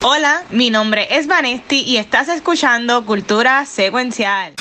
Hola, mi nombre es Vanesti y estás escuchando Cultura Secuencial.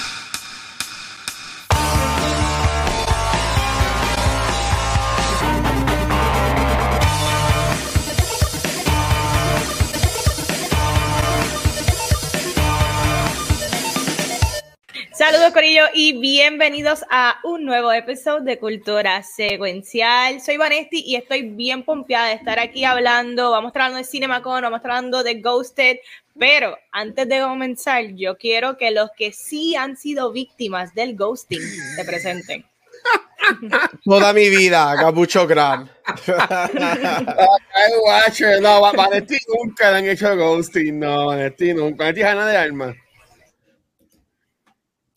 Corillo y bienvenidos a un nuevo episodio de Cultura Secuencial. Soy Vanesti y estoy bien pompeada de estar aquí hablando. Vamos a estar hablando de CinemaCon, vamos a estar hablando de Ghosted, pero antes de comenzar, yo quiero que los que sí han sido víctimas del ghosting se presenten. Toda mi vida, Gabucho Gran. no, Vanetti nunca le han hecho ghosting, no, Vanetti nunca. Vanetti es Ana de Alma.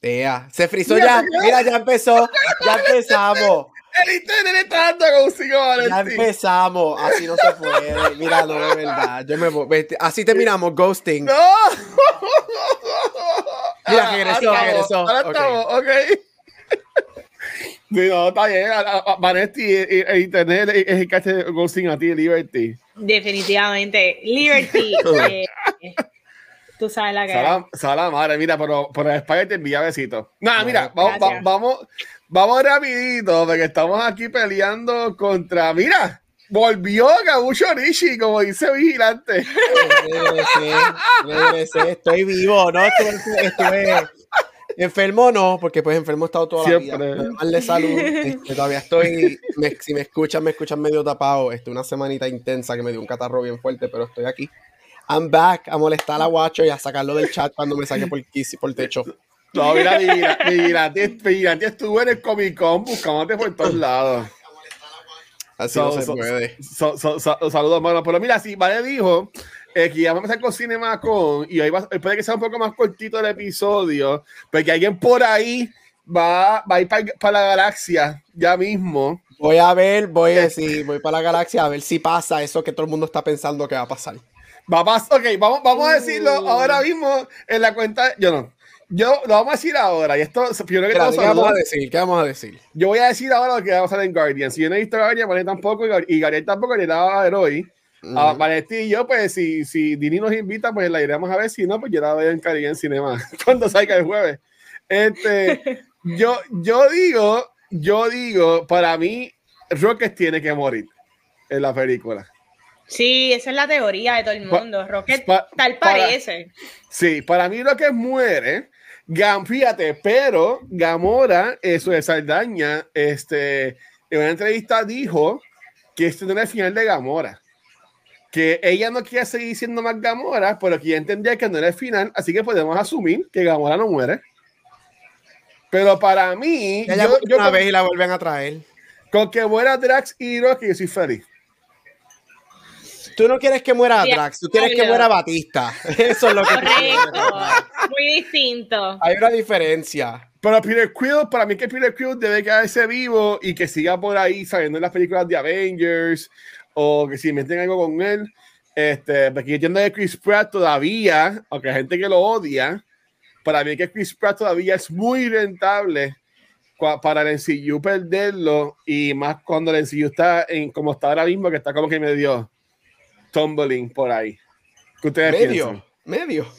Ea, se frizó ya. Mira, ya empezó. Ya empezamos. El internet está dando ghosting, Vanetti. Ya empezamos. Así no se puede. Mira, no, de verdad. Yo me voy. Así terminamos, ghosting. No. Mira, regresó, Ahora regresó. Ahora Ok. estamos, ok. Sí, no, está bien. Vanetti, el, el internet es el que hace ghosting a ti, Liberty. Definitivamente, Liberty. eh, tú sabes la que. Sala, sala madre, mira, pero por el espacio te envía besitos. Nada, mira, vamos, va- vamos, vamos rapidito, porque estamos aquí peleando contra, mira, volvió Gabucho Rishi, como dice Vigilante. Regresé, regresé. Estoy vivo, ¿no? Estuve, estuve enfermo, no, porque pues enfermo he estado toda Siempre. la vida. Mal de salud. este, todavía estoy, me- si me escuchan, me escuchan medio tapado. Este, una semanita intensa que me dio un catarro bien fuerte, pero estoy aquí. I'm back a molestar a guacho y a sacarlo del chat cuando me saque por, quisi- por el techo. No, mira, Vigila- Vigilante, Vigilante estuvo en el Comic Con buscándote por todos lados. Así So- no se so- puede. So- saludos, hermano. Pero mira, sí, Vale dijo eh, que ya vamos a empezar con CinemaCon y hoy va, puede que sea un poco más cortito el episodio, porque alguien por ahí va, va a ir para la galaxia ya mismo. Voy a ver, voy a sí, voy para la galaxia a ver si pasa eso que todo el mundo está pensando que va a pasar. Va a pas- ok, vamos, vamos a decirlo Uh. ahora mismo en la cuenta. Yo no. Yo lo vamos a decir ahora. Y esto, primero que Espera, ¿Qué vamos a decir? ¿Qué vamos a decir? yo voy a decir ahora lo que va a pasar en Guardian. Si yo no he visto Guardian, Vale tampoco, y Gabriel tampoco, le va a ver hoy. Ujú. Vanetti y yo, pues, si, si Dini nos invita, pues la iremos a ver. Si no, pues yo la veo en Caribe en Cinema cuando salga el jueves. Este, yo, yo digo, yo digo, para mí, Rocket tiene que morir en la película. Sí, esa es la teoría de todo el Pa- mundo. Rocket pa- tal para- parece. Sí, para mí Rocket muere. Gam, fíjate, pero Gamora, eso de Saldaña, este, en una entrevista dijo que este no era el final de Gamora. Que ella no quiere seguir siendo más Gamora, pero que ya entendía que no era el final, así que podemos asumir que Gamora no muere. Pero para mí, ya yo, yo una con, vez y la vuelven a traer. con que muera Drax y Rocket, yo soy feliz. Tú no quieres que muera Drax, tú quieres que muera Batista. Eso es lo que. Correcto. Muy distinto. Hay una diferencia. Pero Peter Quill, para mí que Peter Quill debe quedarse vivo y que siga por ahí saliendo en las películas de Avengers o que si meten algo con él. Este, porque yo entiendo que Chris Pratt todavía, aunque hay gente que lo odia, para mí que Chris Pratt todavía es muy rentable para el MCU perderlo y más cuando el MCU está en como está ahora mismo, que está como que medio tumbling por ahí. ¿Qué ustedes Medio, piensan? medio.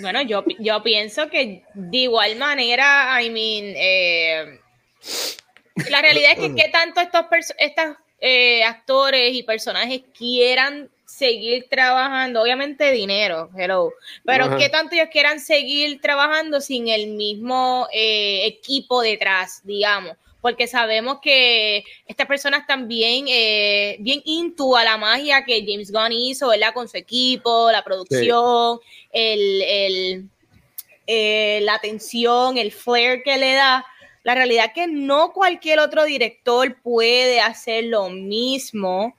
Bueno, yo, yo pienso que de igual manera, I mean, eh, la realidad es que qué tanto estos, estos eh, actores y personajes quieran seguir trabajando, obviamente dinero, hello, pero Ajá. qué tanto ellos quieran seguir trabajando sin el mismo eh, equipo detrás, digamos, porque sabemos que estas personas también eh, bien into a la magia que James Gunn hizo, ¿verdad? Con su equipo, la producción, el, el, eh, la atención, el flair que le da. La realidad es que no cualquier otro director puede hacer lo mismo.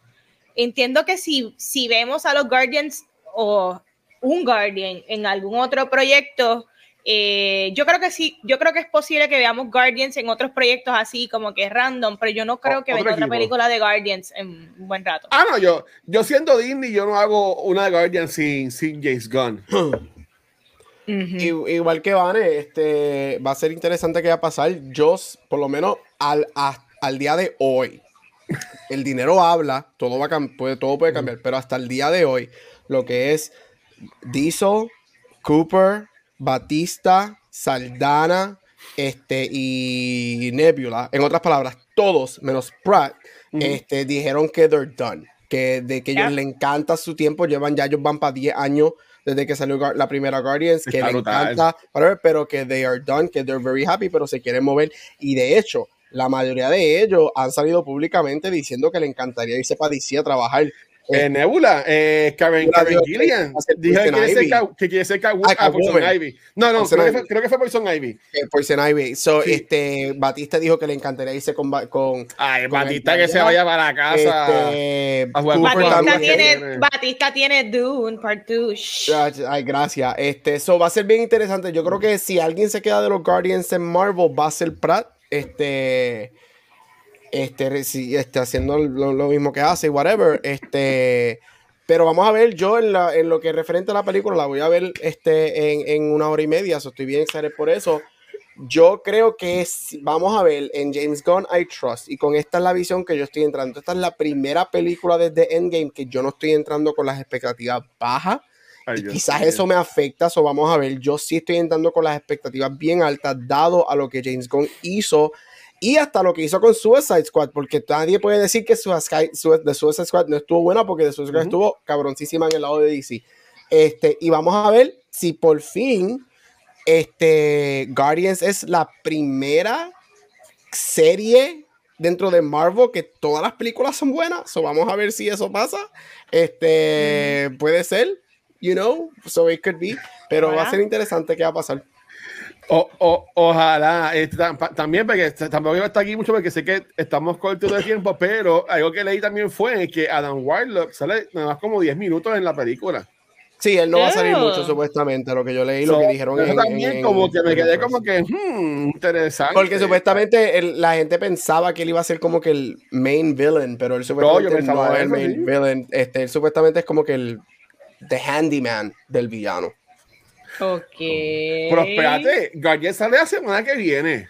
Entiendo que si, si vemos a los Guardians o un Guardian en algún otro proyecto, eh, yo creo que sí, yo creo que es posible que veamos Guardians en otros proyectos así como que random, pero yo no creo O- que venga otra película de Guardians en un buen rato. Ah, no, yo, yo siendo Disney, yo no hago una de Guardian sin, sin James Gunn. Igual que Vane, este, va a ser interesante que va a pasar. Yo, por lo menos al, a- al día de hoy, el dinero habla, todo, va a puede, todo puede cambiar, pero hasta el día de hoy, lo que es Diesel, Cooper, Batista, Saldana, este, y Nebula. En otras palabras, todos menos Pratt, este, dijeron que they're done. Que de que ellos les encanta su tiempo, llevan ya ellos van para 10 años desde que salió la primera Guardians, que les encanta, pero que they are done, que they're very happy, pero se quieren mover. Y de hecho, la mayoría de ellos han salido públicamente diciendo que le encantaría irse para DC a trabajar. Eh, Nebula, eh, Karen, Karen Gillian dijo que quiere, ser, que quiere ser ah, ah Poison Ivy. No, no, creo, Que fue, creo que fue Poison Ivy. Eh, Poison Ivy. So, este, Batista dijo que le encantaría irse con. con Ay, Batista que se vaya para la casa. Este, Batista, tiene, Batista tiene Dune Part 2. Ay, gracias. Este, so, va a ser bien interesante. Yo creo que si alguien se queda de los Guardians en Marvel, va a ser Pratt. Este este, si, este, haciendo lo, mismo que hace, whatever. Este, pero vamos a ver, yo en, la, en lo que referente a la película, la voy a ver este, en, en una hora y media, estoy bien excited por eso. Yo creo que vamos a ver en James Gunn I Trust y con esta es la visión que yo estoy entrando. Esta es la primera película desde Endgame que yo no estoy entrando con las expectativas bajas. y quizás eso me afecta, o vamos a ver, yo sí estoy entrando con las expectativas bien altas, dado a lo que James Gunn hizo y hasta lo que hizo con Suicide Squad, porque nadie puede decir que Suicide, Suicide Squad no estuvo buena, porque de Suicide Squad estuvo cabroncísima en el lado de DC. Este, y vamos a ver si por fin este, Guardians es la primera serie dentro de Marvel que todas las películas son buenas. So vamos a ver si eso pasa. Este, puede ser, you know, so it could be, pero va a ser interesante qué va a pasar. O, ojalá, este, también porque tampoco iba a estar aquí mucho porque sé que estamos cortos de tiempo, pero algo que leí también fue que Adam Warlock sale nada más como 10 minutos en la película. Sí, él no va a salir mucho supuestamente, lo que yo leí, lo que dijeron. Eso también como que me quedé como que, hmm, interesante. Porque supuestamente la gente pensaba que él iba a ser como que el main villain, pero él supuestamente no, es el main villain. Este, él supuestamente es como que el the handyman del villano. Ok. Pero espérate, Guardian sale la semana que viene.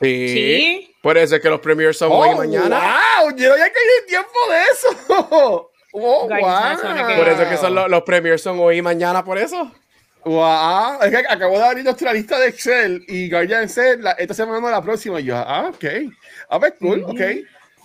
Sí. Por eso es que los premiers son hoy y oh, mañana. ¡Wow! Yo ya caí tiempo de eso. Oh, wow. Por eso es que son los, los premiers son hoy y mañana, por eso. Wow, es que acabo de abrir nuestra lista de Excel y Guardian Excel la, esta semana o la próxima. Y yo, ah, ok. A ver, cool, ok.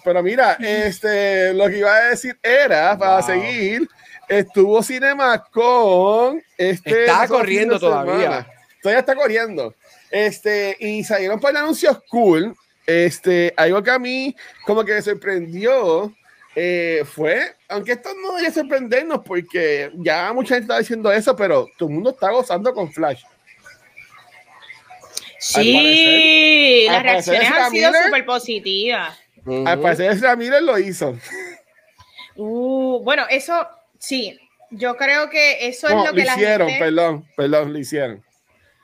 Pero mira, este, lo que iba a decir era, para seguir, estuvo Cinema con este. Está corriendo todavía. Todavía está corriendo. Este, y salieron para anuncios cool. Este, algo que a mí como que me sorprendió eh, fue, aunque esto no debería sorprendernos porque ya mucha gente está diciendo eso, pero todo el mundo está gozando con Flash. Sí, las reacciones han sido súper positivas. Al parecer Ramírez lo hizo. Uh, bueno, eso Sí, yo creo que eso es lo que lo hicieron, perdón, perdón, lo hicieron.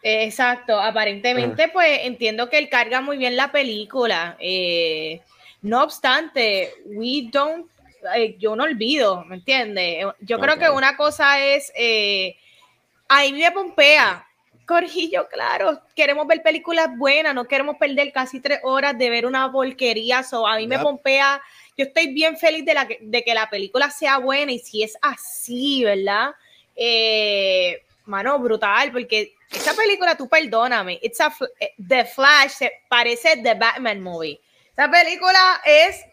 Exacto, aparentemente pues entiendo que él carga muy bien la película. Eh, no obstante, we don't, eh, yo no olvido, ¿me entiendes? Yo creo que una cosa es, eh, ahí me pompea, Corjillo, claro, queremos ver películas buenas, no queremos perder casi tres horas de ver una porquería, so, a mí me pompea yo estoy bien feliz de, la, de que la película sea buena y si es así, ¿verdad? Eh, mano, brutal, porque esa película, tú perdóname, it's a, eh, The Flash parece The Batman Movie. Esa película es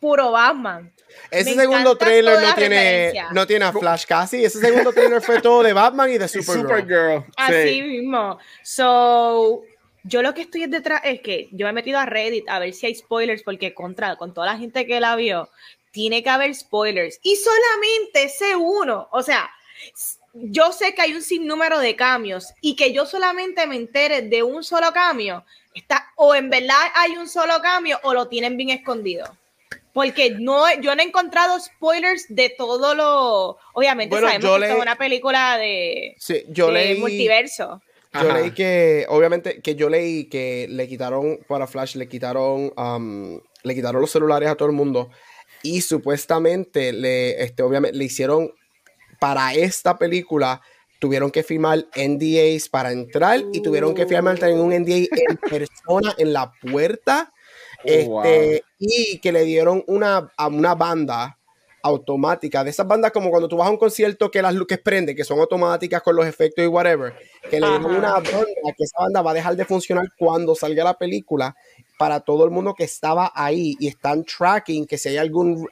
puro Batman. Ese segundo trailer no tiene, no tiene a Flash casi. Ese segundo trailer fue todo de Batman y de Supergirl. Supergirl. Así mismo. So, yo lo que estoy detrás es que yo me he metido a Reddit a ver si hay spoilers, porque contra, con toda la gente que la vio, tiene que haber spoilers. Y solamente ese uno, o sea, yo sé que hay un sinnúmero de cambios y que yo solamente me entere de un solo cambio, está, o en verdad hay un solo cambio o lo tienen bien escondido. Porque no, yo no he encontrado spoilers de todo lo. Obviamente, sabemos que es una película de, sí, yo de multiverso. Yo leí que, obviamente, que yo leí que le quitaron para Flash, le quitaron, um, le quitaron los celulares a todo el mundo y supuestamente le, este, obviamente, le hicieron para esta película tuvieron que firmar NDAs para entrar y tuvieron que firmar también un NDA en persona en la puerta. Oh, este, Y que le dieron una, a una banda automáticas, de esas bandas como cuando tú vas a un concierto que las luces prenden, que son automáticas con los efectos y whatever, que le dieron una banda que esa banda va a dejar de funcionar cuando salga la película para todo el mundo que estaba ahí y están tracking que si hay algún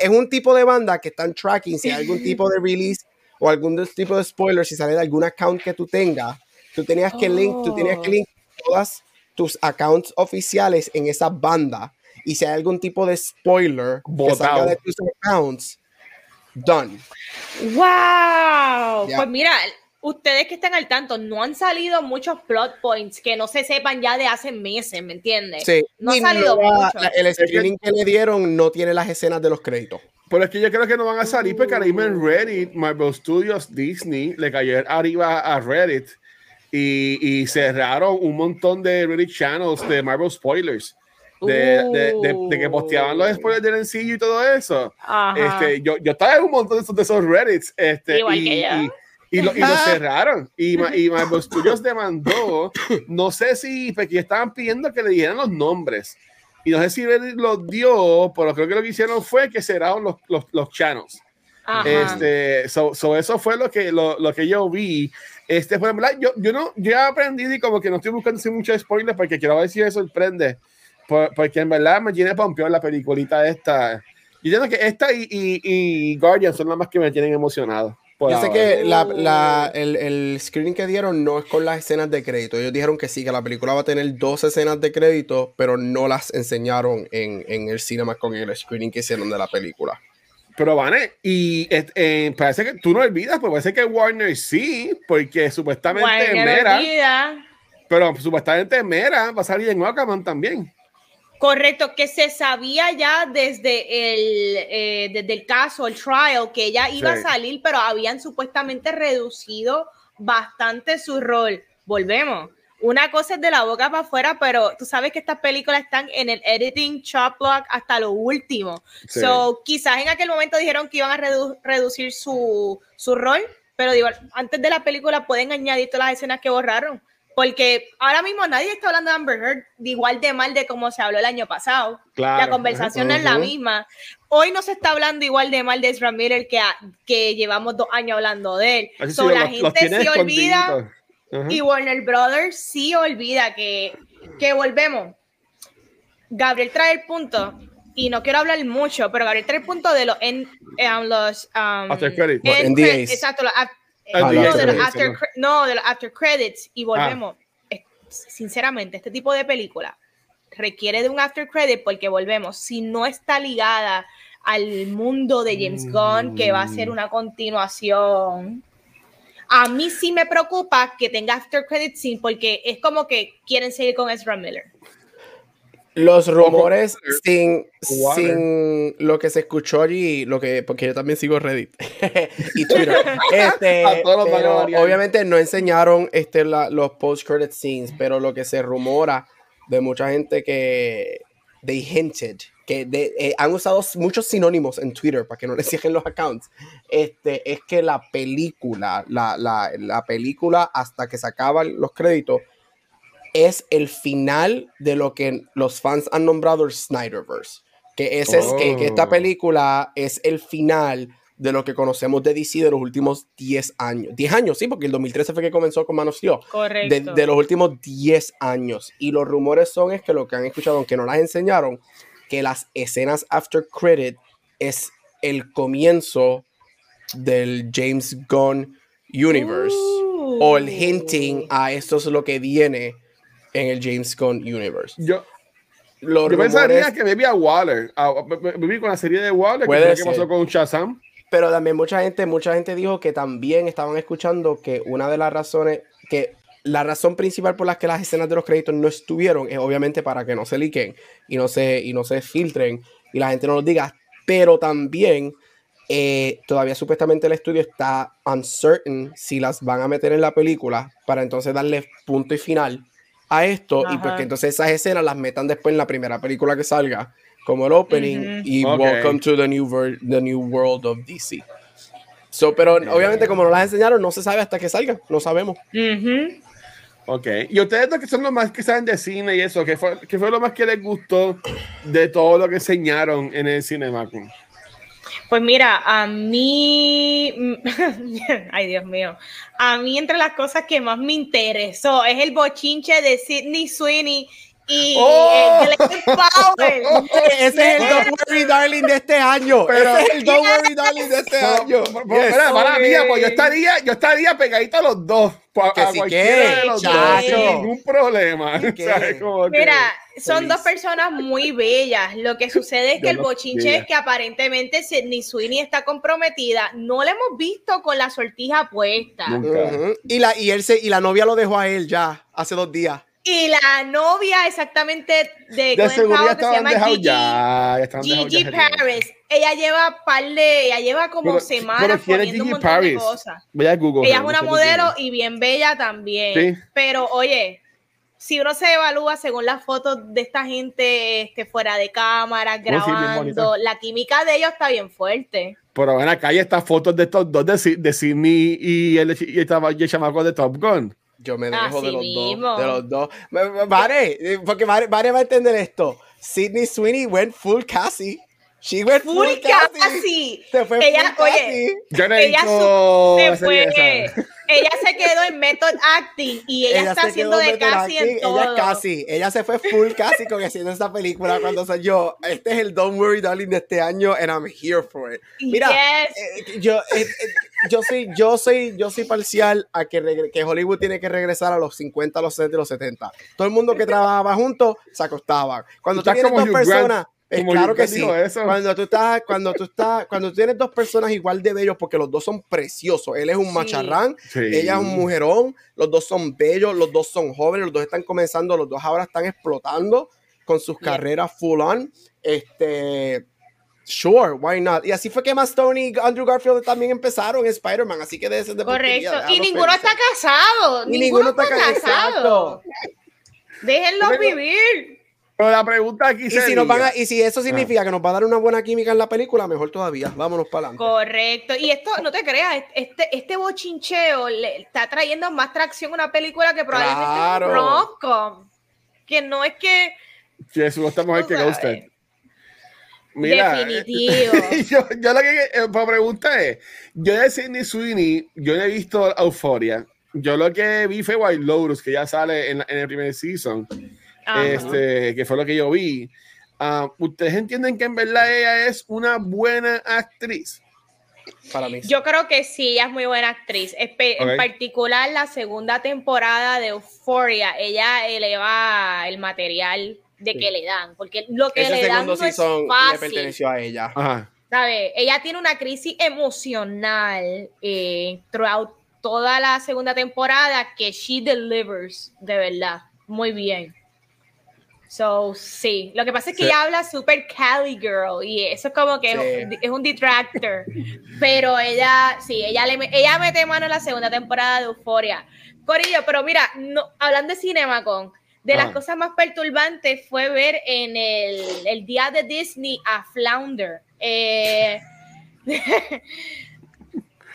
es un tipo de banda que están tracking si hay algún tipo de release o algún tipo de spoiler si sale de algún account que tú tengas tú tenías que link tú tenías que link todas tus accounts oficiales en esa banda y si hay algún tipo de spoiler que salga de tus accounts, done. ¡Wow! Pues mira, ustedes que están al tanto, no han salido muchos plot points que no se sepan ya de hace meses, ¿me entiendes? Sí. No ha salido mucho. el screening que le dieron no tiene las escenas de los créditos. Pero es que yo creo que no van a salir porque ahora mismo en Reddit, Marvel Studios, Disney, le cayó arriba a Reddit y, y cerraron un montón de Reddit channels de Marvel spoilers de, que posteaban los spoilers del sencillo y todo eso. Este, yo, yo estaba en un montón de esos, de esos Reddits. Este, y, y, lo, y, lo, cerraron. Y, y Marvel Studios demandó, no sé si, porque estaban pidiendo que le dieran los nombres. Y no sé si los dio, pero creo que lo que hicieron fue que cerraron los, los, los channels. Este, so, eso fue lo que, lo, lo que yo vi. Este, por ejemplo, yo, yo no, yo he aprendido y como que no estoy buscando muchos spoilers porque quiero ver si me sorprende porque en verdad me tiene pompeón la peliculita esta. Yo entiendo que esta y, y, y Guardian son las más que me tienen emocionado. Yo sé que la, la, el, el, screening que dieron no es con las escenas de crédito. Ellos dijeron que sí, que la película va a tener dos escenas de crédito, pero no las enseñaron en, en el cinema con el screening que hicieron de la película. Pero Vane, y eh, parece que tú no olvidas, pues parece que Warner sí, porque supuestamente Warner Mera. Pero supuestamente Mera va a salir en Aquaman también. Correcto, que se sabía ya desde el, eh, desde el caso, el trial, que ella iba a salir, pero habían supuestamente reducido bastante su rol. Volvemos. Una cosa es de la boca para afuera, pero tú sabes que estas películas están en el editing chop block hasta lo último. So, quizás en aquel momento dijeron que iban a reducir su, su rol, pero digo, antes de la película pueden añadir todas las escenas que borraron porque ahora mismo nadie está hablando de Amber Heard de igual de mal de como se habló el año pasado. la conversación es la misma. Hoy no se está hablando igual de mal de Ezra Miller que, que llevamos dos años hablando de él. la gente se olvida y Warner Brothers sí olvida que, que volvemos. Gabriel trae el punto y no quiero hablar mucho, pero Gabriel trae el punto de los, en, los um, exacto, los Ah, no, de los after, no, de los after credits y volvemos. Ah. Sinceramente, este tipo de película requiere de un after credit porque volvemos, si no está ligada al mundo de James Gunn, que va a ser una continuación, a mí sí me preocupa que tenga after credit scene porque es como que quieren seguir con Ezra Miller. Los rumores sin, sin lo que se escuchó allí, lo que, porque yo también sigo Reddit y Twitter. Este, obviamente no enseñaron este, los post-credit scenes, pero lo que se rumora de mucha gente que they hinted, que eh, han usado muchos sinónimos en Twitter para que no les cierren los accounts, este, es que la película, la, la, la película hasta que se acaban los créditos, es el final de lo que los fans han nombrado el Snyderverse. Que, ese es, que, esta oh. película es el final de lo que conocemos de DC de los últimos 10 años. 10 años, sí, porque el 2013 fue que comenzó con Man of Steel. Correcto. De, los últimos 10 años. Y los rumores son es que lo que han escuchado, aunque no las enseñaron, que las escenas after credit es el comienzo del James Gunn Universe. O el hinting a esto es lo que viene en el James Gunn Universe. Yo, yo pensaría que bebía Waller, viví con la serie de Waller, que, pasó con Shazam. Pero también mucha gente, mucha gente dijo que también estaban escuchando que una de las razones, que la razón principal por la que las escenas de los créditos no estuvieron es obviamente para que no se liquen y no se, y no se filtren y la gente no lo diga, pero también eh, todavía supuestamente el estudio está uncertain si las van a meter en la película para entonces darle punto y final a esto y porque entonces esas escenas las metan después en la primera película que salga como el opening y Welcome to the new, the new World of DC. So, pero obviamente como no las enseñaron no se sabe hasta que salga, no sabemos. Ok, y ustedes que son los más que saben de cine y eso, ¿qué fue, qué fue lo más que les gustó de todo lo que enseñaron en el cinema? Pues mira, a mí, ay Dios mío, a mí entre las cosas que más me interesó es el bochinche de Sidney Sweeney y ¡Oh! eh, Glenn Powell. Ese es el Don't Worry Darling de este año. Pero- Ese es el Don't Worry Darling de este año. Espera, para mía, pues yo estaría, yo estaría pegadito a los dos. Que a si cualquiera qué, de los dos, chacho. sin ningún problema. Mira, son feliz. dos personas muy bellas. Lo que sucede es que el bochinche es que aparentemente Sidney Sweeney está comprometida. No la hemos visto con la sortija puesta. Y, la, y, él se, y la novia lo dejó a él ya hace dos días. Y la novia exactamente de, De Glenn seguridad Powell, que se llama Gigi, ya. Gigi ya. Paris. Ella lleva par de, ella lleva como Pero- semanas pero ¿quién es poniendo un montón Paris? de cosas. Voy a Google. Ella es una modelo y bien bella también. Sí. Pero oye, si uno se evalúa según las fotos de esta gente este, fuera de cámara, Oh, sí, grabando, la química de ellos está bien fuerte. Pero ven acá hay estas fotos de estos dos de, de Sidney y el, y el, y el chamaco de Top Gun. Yo me dejo Así de los mismo. dos. De los dos. Vale, eh, porque Vare, Vare va a entender esto. Sidney Sweeney went full Cassie. She went full, Full Cassie. casi. Se fue Ella, full oye, Cassie. Yo no he Ella Se fue, ella se quedó en method acting y ella, está se haciendo de method casi en acting, todo. Ella casi. Ella se fue full casi con haciendo esta película cuando salió. Este es el Don't Worry Darling de este año and I'm here for it. Mira, Yes. eh, yo, eh, eh, yo soy, yo soy, yo soy parcial a que, que Hollywood tiene que regresar a los 50, los 60 y los 70. Todo el mundo que trabajaba junto se acostaba. Cuando tú tienes como dos personas, es como claro que sí. eso. Cuando tú estás, cuando tú estás, cuando tú tienes dos personas igual de bellos, porque los dos son preciosos. Él es un Sí. macharrán, Sí. ella es un mujerón, los dos son bellos, los dos son jóvenes, los dos están comenzando, los dos ahora están explotando con sus Yeah. carreras full on. Este, sure, why not? Y así fue que Emma Stone y Andrew Garfield también empezaron en Spider-Man, así que de ese de Correcto. Y ninguno felices. está casado. Y ninguno, ninguno está, está ca- casado. Déjenlos vivir. Pero la pregunta aquí Y sería, si, nos van a- y si Ah. eso significa que nos va a dar una buena química en la película, mejor todavía. Vámonos para adelante. Correcto. Y esto, no te creas, este, este bochincheo le está trayendo más tracción a una película que probablemente Claro. es un rom-com. Que no es que. Jesús está mejor Tú que sabes. Ghosted. Mira, Definitivo. yo, yo lo que eh, la pregunta es, yo de Sidney Sweeney, yo no he visto Euphoria. Yo lo que vi fue White Lotus, que ya sale en, la- en el primer season, Ajá. este, que fue lo que yo vi. Ah, ¿Ustedes entienden que en verdad ella es una buena actriz? Para mí. Yo creo que sí, ella es muy buena actriz. Espe-. En particular, la segunda temporada de Euphoria, ella eleva el material de Sí. que le dan, porque lo que Ese le dan no es season le fácil. perteneció a ella. Ajá. ¿sabe? Ella tiene una crisis emocional eh, throughout toda la segunda temporada que she delivers, de verdad, muy bien. So, sí. Lo que pasa es que Sí. ella habla super Cali girl y eso es como que Sí. es, es un detractor. pero ella, sí, ella, le, ella mete mano en la segunda temporada de Euphoria. Corillo, pero mira, no, hablando de Cinemacon, de las Ajá. cosas más perturbantes fue ver en el, el día de Disney a Flounder. Eh,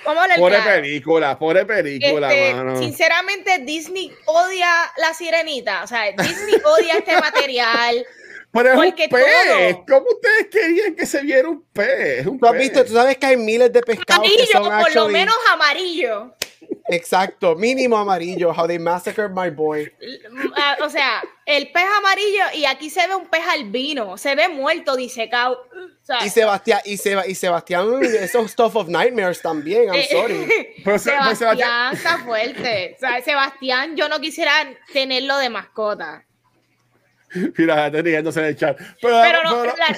Pobre claro. película, pobre película, Este, mano. sinceramente, Disney odia la sirenita. O sea, Disney odia este material. Pero es un porque pez. todo- ¿Cómo ustedes querían que se viera un pez? Un Tú has pez. visto, tú sabes que hay miles de pescados que Amarillo, son por lo menos amarillo. Exacto, mínimo amarillo. How they massacred my boy. Ah, O sea, el pez amarillo y aquí se ve un pez albino. Se ve muerto, disecado. O sea, Y Sebastián, y, Seba- y Sebastián, esos Stuff of Nightmares también, I'm eh, sorry. Pero se- pero Sebastián está fuerte. O sea, Sebastián, yo no quisiera tenerlo de mascota. Mira, estoy riéndose en el chat. Pero, Pero no, pero- la-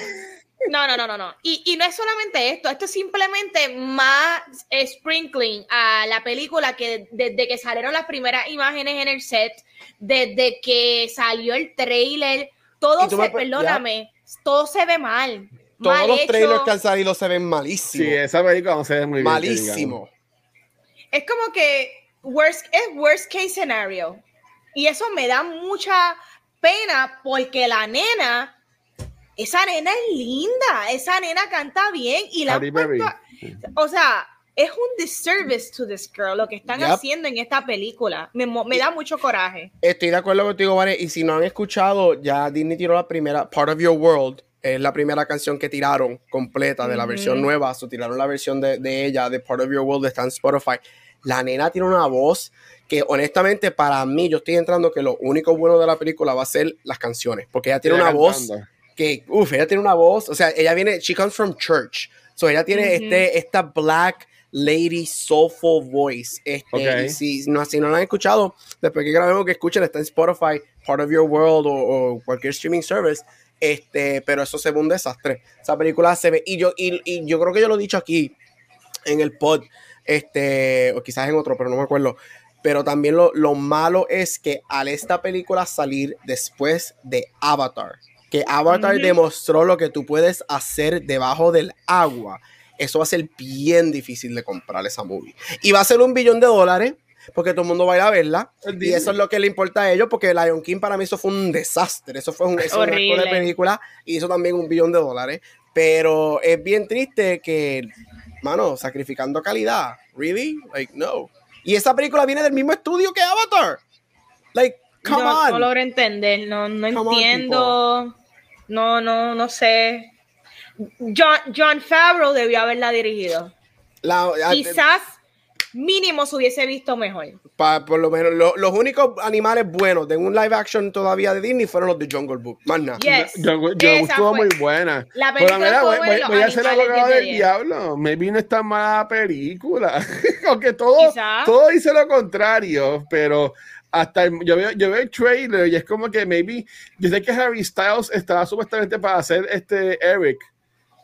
no, no, no, no, no. Y, y no es solamente esto, esto es simplemente más sprinkling a la película que desde que salieron las primeras imágenes en el set, desde que salió el trailer, todo se, me perdóname, todo se ve mal. Todos mal los hecho. trailers que han salido se ven sí, malísimos. esa película no se ve muy bien. malísimo. Es como que worst, es worst case scenario. Y eso me da mucha pena porque la nena, esa nena es linda, esa nena canta bien y la puesto- o sea, es un disservice to this girl lo que están Yep. haciendo en esta película. Me, da mucho coraje. Estoy de acuerdo contigo, Vane. Y si no han escuchado, ya Disney tiró la primera Part of Your World es la primera canción que tiraron completa de la versión nueva. So, tiraron la versión de, de ella, de Part of Your World, está en Spotify. La nena tiene una voz que honestamente para mí, yo estoy entrando que lo único bueno de la película va a ser las canciones, porque ella tiene Ella una voz. Que, uff, ella tiene una voz, o sea, ella viene, she comes from church, so ella tiene este, esta black lady soulful voice, este, y si no, si no la han escuchado, después que grabemos que escuchen, está en Spotify, Part of Your World o, o cualquier streaming service, este, pero eso se ve un desastre, esa película se ve, y yo, y, y yo creo que yo lo he dicho aquí, en el pod, este, o quizás en otro, pero no me acuerdo. Pero también lo, lo malo es que al esta película salir después de Avatar, que Avatar demostró lo que tú puedes hacer debajo del agua, eso va a ser bien difícil de comprar esa movie. Y va a ser un billón de dólares, porque todo el mundo va a ir a verla. Y eso es lo que le importa a ellos, porque Lion King para mí eso fue un desastre. Eso fue un, eso de película y hizo también un billón de dólares. Pero es bien triste que, mano, sacrificando calidad. ¿Really? Like, no. Y esa película viene del mismo estudio que Avatar. Like, come no, on. no logro entender, no, no Come on, entiendo. No, no, no sé. John, John Favreau debió haberla dirigido. La- a- Quizás mínimo se hubiese visto mejor. pa- por lo menos, lo- los únicos animales buenos de un live action todavía de Disney fueron los de Jungle Book. Más nada. Yes. Esa estuvo muy buena. La Pero película mira, voy, buena y voy- voy a ser animales abogado 10 de del 10. diablo. Maybe no es tan mala película. Aunque todo, Quizá. todo dice lo contrario, pero hasta el- yo, veo, yo veo el trailer y es como que maybe. Yo sé que Harry Styles estaba supuestamente para hacer este Eric,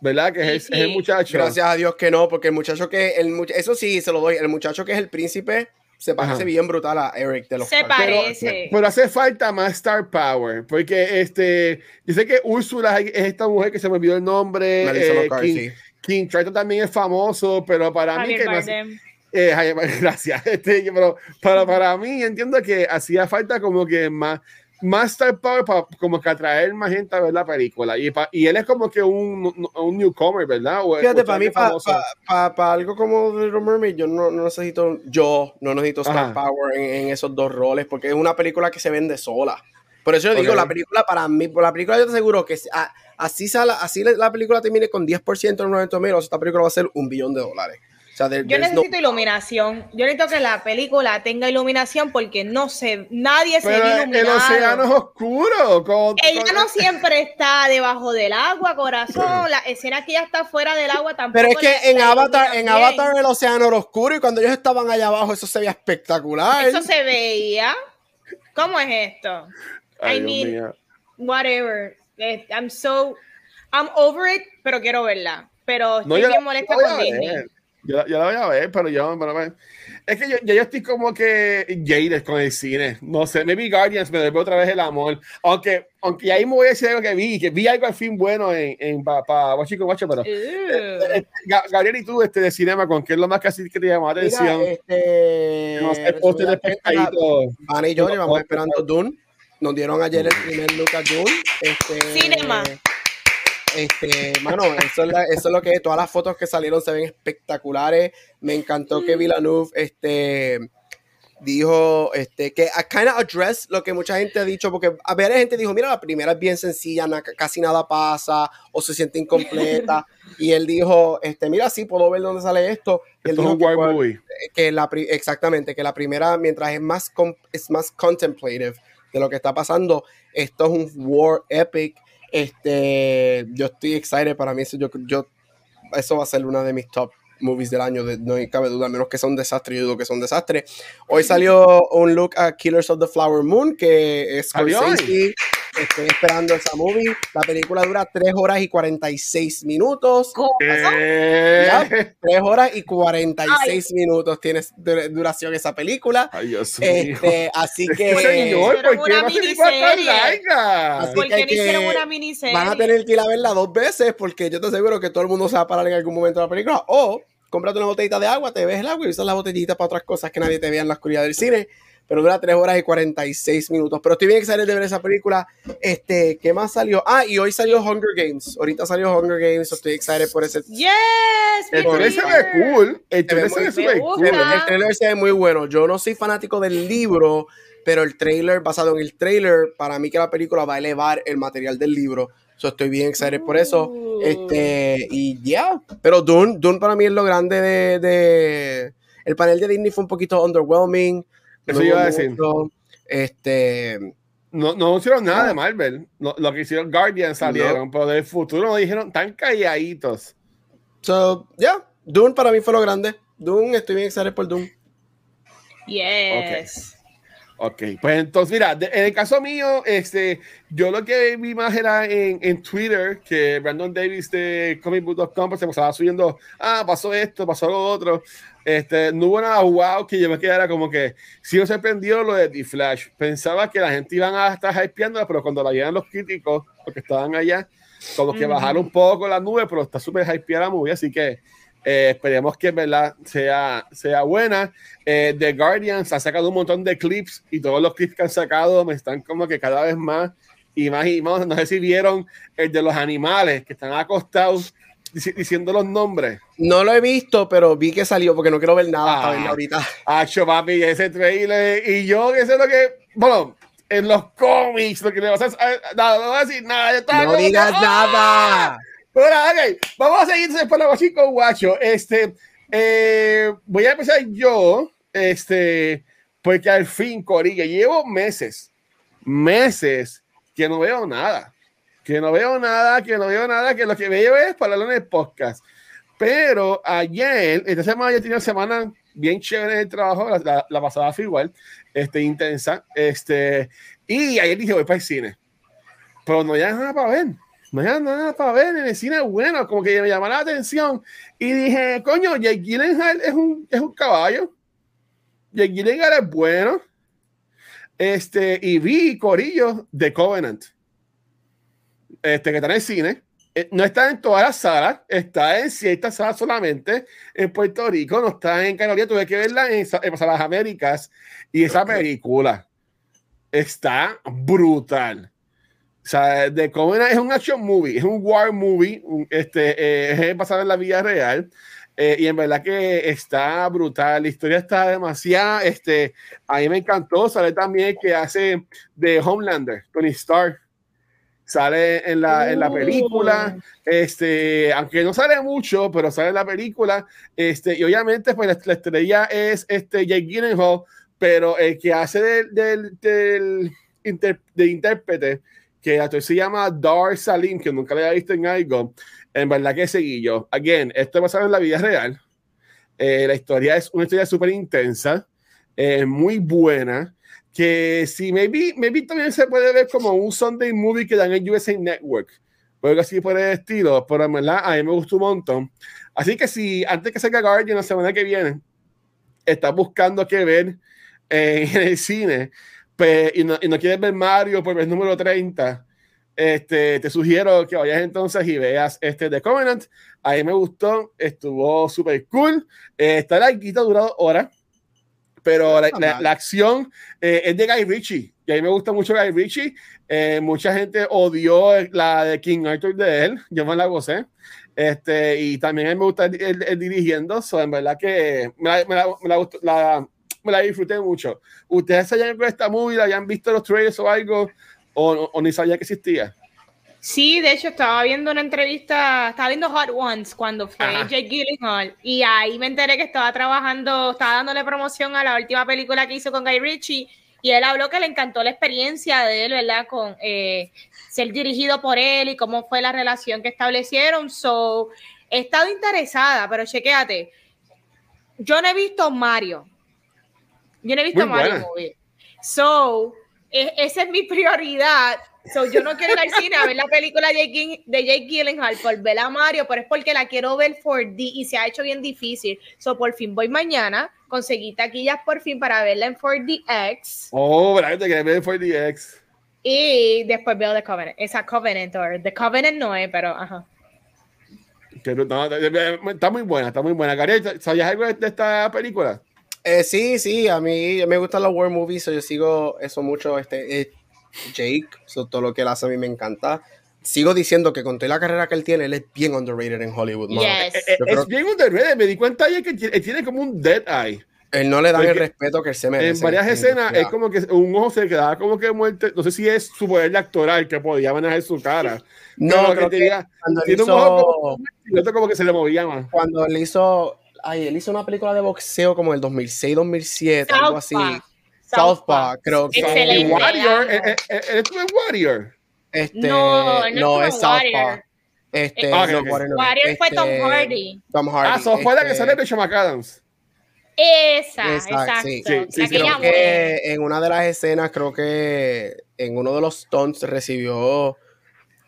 ¿verdad? Que es, Sí, es el muchacho. Gracias a Dios que no, porque el muchacho que, el much- eso sí, se lo doy, el muchacho que es el príncipe se parece Ajá. bien brutal a Eric de los Se Parks. Pero, Parece. pero hace falta más star power, porque este, yo sé que Úrsula es esta mujer que se me olvidó el nombre, Melissa eh, McCarthy. King, King Triton también es famoso, pero para mí Javier que no hace- Bardem. Eh, gracias. Este, pero para, para mí entiendo que hacía falta como que más, más star power para como que atraer más gente a ver la película. Y, pa- y él es como que un, un newcomer, ¿verdad? O- Fíjate, o para mí, para famoso. algo como Little Mermaid, yo no, no necesito, yo no necesito Star Ajá. Power en, en esos dos roles, porque es una película que se vende sola. Por eso yo digo, la película para mí, por la película yo te aseguro que a- así, sala- así la la película termine con 10% en 90 mil, esta película va a ser un billón de dólares. O sea, there- Yo no- necesito iluminación. Yo necesito que la película tenga iluminación porque no sé, nadie se Pero ve el iluminado. océano es oscuro. como- Ella como- no siempre está debajo del agua, corazón. La escena que ella está fuera del agua tampoco. Pero es que en Avatar, ilumina en. Avatar el océano era oscuro y cuando ellos estaban allá abajo eso se veía espectacular. Eso se veía. ¿Cómo es esto? Ay, I mean, whatever. I'm so. I'm over it, pero quiero verla. Pero No, estoy yo bien molesta con Disney. ver. Yo, la- yo la voy a ver, pero yo, pero me- es que yo, ya yo estoy como que jaded con el cine. No sé, maybe Guardians me devuelve otra vez el amor. Aunque, aunque ahí me voy a decir algo que vi, que vi algo al fin bueno en, en para pa, It, pero eh, Ga- Gabriel y tú este de cinema, ¿con qué es lo más que así que te llamó la Mira, atención? este, no sé, el póster de pescadito. Ana y yo llevamos esperando Dune. Nos dieron ayer el primer look a Dune. Este, Cinema. Este, mano, eso es, la- eso es lo que todas las fotos que salieron se ven espectaculares. Me encantó que Villeneuve este, dijo este, que a kind of address lo que mucha gente ha dicho, porque a ver, gente dijo, mira, la primera es bien sencilla, na- casi nada pasa o se siente incompleta. y él dijo, este, mira, sí, puedo ver dónde sale esto. Y él Esto es dijo un que movie. que la exactamente que la primera mientras es más es más contemplative de lo que está pasando esto es un war epic este yo estoy excited para mí eso yo, yo eso va a ser una de mis top movies del año de- no hay cabe duda a menos que sea un desastre yo dudo que sea un desastre hoy salió un look a Killers of the Flower Moon que es. Scorsese estoy esperando esa movie la película dura 3 horas y 46 minutos Ya, 3 horas y 46 minutos tiene du- duración esa película. Ay, Dios mío. Este, así que Señor, ¿por qué una no hicieron que- una miniserie? van a tener que ir a verla dos veces porque yo te aseguro que todo el mundo se va a parar en algún momento de la película. O cómprate una botellita de agua, te ves el agua y usas la botellita para otras cosas que nadie te vea en la oscuridad del cine. Pero dura 3 horas y 46 minutos. Pero estoy bien excited de ver esa película. Este, ¿qué más salió? Ah, y hoy salió Hunger Games. Ahorita salió Hunger Games. Estoy excited por ese. Yes, El trailer se ve cool. El trailer se muy- ve cool. El trailer se ve muy bueno. Yo no soy fanático del libro, pero el trailer, basado en el trailer, para mí que la película va a elevar el material del libro. So, estoy bien excited por eso. Uh. Este, y ya. Pero Dune, Dune para mí es lo grande de, de- El panel de Disney fue un poquito underwhelming. Eso No iba a decir. mucho. Este. No, no hicieron nada de Marvel. No, lo que hicieron Guardian salieron, pero del futuro no dijeron tan calladitos. So, ya. Dune para mí fue lo grande. Dune, estoy bien excited por Dune. Yes. Ok, pues entonces, mira, de- en el caso mío, este, yo lo que vi más era en, en Twitter que Brandon Davis de comicbook.com pues, se pasaba subiendo, ah, pasó esto, pasó lo otro. Este, no hubo nada wow que yo me quedara como que, sí me sorprendió lo de The Flash. Pensaba que la gente iban a estar hypeándola, pero cuando la vieron los críticos, porque estaban allá, como que Ujú. bajaron un poco la nube, pero está súper hypeada la movie, así que eh, esperemos que en verdad sea, sea buena. Eh, The Guardians ha sacado un montón de clips y todos los clips que han sacado me están como que cada vez más y más y más. No sé si vieron el de los animales que están acostados dici- diciendo los nombres. No lo he visto, pero vi que salió porque no quiero ver nada Ah. ahorita. Hacho, papi, ese trailer. Y yo, que sé lo que. Bueno, en los cómics, lo que le vas a. Nada, no voy a decir nada. yo estaba No como que, digas ¡ah! Pero vamos a seguir después la con Guacho. Este, eh, voy a empezar yo, este, porque al fin, Corilla, llevo meses, meses que no veo nada, que no veo nada, que no veo nada, que lo que veo es para en el podcast. Pero ayer, esta semana yo tenía una semana bien chévere el trabajo, la, la- pasada fue igual, este, intensa, este, y ayer dije voy para el cine, pero no había nada para ver. No había nada para ver en el cine bueno, como que me llamó la atención. Y dije, coño, Jake Gyllenhaal es un, es un caballo. Jake Gyllenhaal es bueno. Este, y vi Corillo de Covenant. Este, que está en el cine. Eh, No está en todas las salas, está en ciertas salas solamente en Puerto Rico, no está en Carolina. Tuve que verla en, en las Américas. Y esa película está brutal. Sea, The Covenant es un action movie, es un war movie, un- este, eh, es basado en la vida real. eh, y en verdad que está brutal, la historia está demasiado, este, a mí me encantó, sale también que hace de Homelander, Tony Stark, sale en la, en la película, este, aunque no sale mucho, pero sale en la película, este, y obviamente pues la, la estrella es este Jake Gyllenhaal, pero el que hace del, del, del inter- de intérprete, que el actor se llama Dar Salim, que nunca lo había visto en algo, en verdad que seguí yo. Again, esto es basado en la vida real. Eh, la historia es una historia súper intensa, eh, muy buena, que si maybe, maybe también se puede ver como un Sunday movie que dan en USA Network, o algo así por el estilo, pero en verdad a mí me gustó un montón. Así que si antes que salga Guardian la semana que viene, estás buscando qué ver eh, en el cine, pues, y, no, y no quieres ver Mario por el número 30, este, te sugiero que vayas entonces y veas este The Covenant. A mí me gustó, estuvo súper cool. Eh, está larguito, ha durado horas, pero la, la- la acción eh, es de Guy Ritchie. Y a mí me gusta mucho Guy Ritchie. Eh, mucha gente odió la de King Arthur de él. Yo me la gocé. Este, y también a mí me gusta el, el- el dirigiendo. So, en verdad que me la, me la- me gustó- me la disfruté mucho. ¿Ustedes sabían que esta movie la habían visto los trailers o algo? ¿O, o- o ni sabían que existía? Sí, de hecho estaba viendo una entrevista, estaba viendo Hot Ones cuando fue Ajá. Jake Gyllenhaal y ahí me enteré que estaba trabajando, estaba dándole promoción a la última película que hizo con Guy Ritchie y él habló que le encantó la experiencia de él, ¿verdad? Con eh, ser dirigido por él y cómo fue la relación que establecieron. So, he estado interesada, pero chequéate, yo no he visto Mario. Yo no he visto Muy Mario buena. Movie. So, e- esa es mi prioridad. So, yo no quiero ir al cine a ver la película de Jake, de Jake Gyllenhaal por ver a Mario, pero es porque la quiero ver 4D y se ha hecho bien difícil. So, por fin voy mañana, conseguí taquillas por fin para verla en 4DX Oh, ¿verdad? Te quedé ver 4DX. y después veo The Covenant. Esa Covenant, or The Covenant no es, pero ajá. Que no, no, está muy buena, está muy buena. Gary, ¿sabías algo de esta película? Eh, sí, sí, a mí me gustan los war movies, so yo sigo eso mucho. Este, eh, Jake, so todo lo que él hace a mí me encanta. Sigo diciendo que con toda la carrera que él tiene, él es bien underrated en Hollywood. mano. Yes. Eh, eh, creo es bien underrated. Me di cuenta ayer que tiene, tiene como un dead eye. Él no le da el Porque respeto que él se merece. En varias escenas es como que un ojo se quedaba como que muerte. No sé si es su poder de actoral que podía manejar su cara. No, creo te que diga, cuando él tiene un hizo- ojo como, y otro como que se le movía más. cuando él hizo, ay, él hizo una película de boxeo como el 2006, 2007, algo así. Southpaw. Southpaw, creo que. Excelente. Warrior, eh, eh, eh, él estuvo en Warrior. Este, No, no no, es en Southpaw. Warrior. Este, no. Warrior fue Tom este, Hardy. Tom Hardy. Ah, so fue la que este, sale de McAdams. Esa, Exacto, exacto. sí. Sí, sí, Creo que en una de las escenas, creo que en uno de los stunts recibió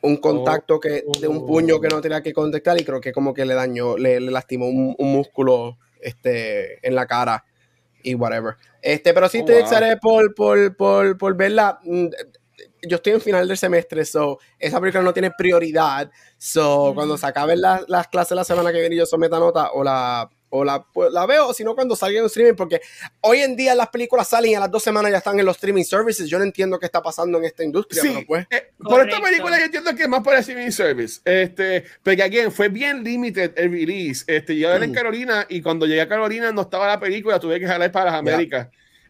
un contacto que de un puño que no tenía que contactar y creo que como que le dañó, le, le lastimó un, un músculo este, en la cara y whatever. Este, pero sí Oh, estoy wow. por, por, por, por verla. Mm, Yo estoy en final del semestre, so esa película no tiene prioridad. So Ujú. cuando se acaben las, las clases la semana que viene y yo someta nota o la o la, pues, la veo, o si no cuando salga en streaming, porque hoy en día las películas salen y a las dos semanas ya están en los streaming services. Yo no entiendo qué está pasando en esta industria, Sí, pero pues. eh, por esta película yo entiendo que es más para streaming service. Este, porque again, fue bien limited el release. Este, yo era en Mm. Carolina y cuando llegué a Carolina no estaba la película, tuve que jalar para las. Américas.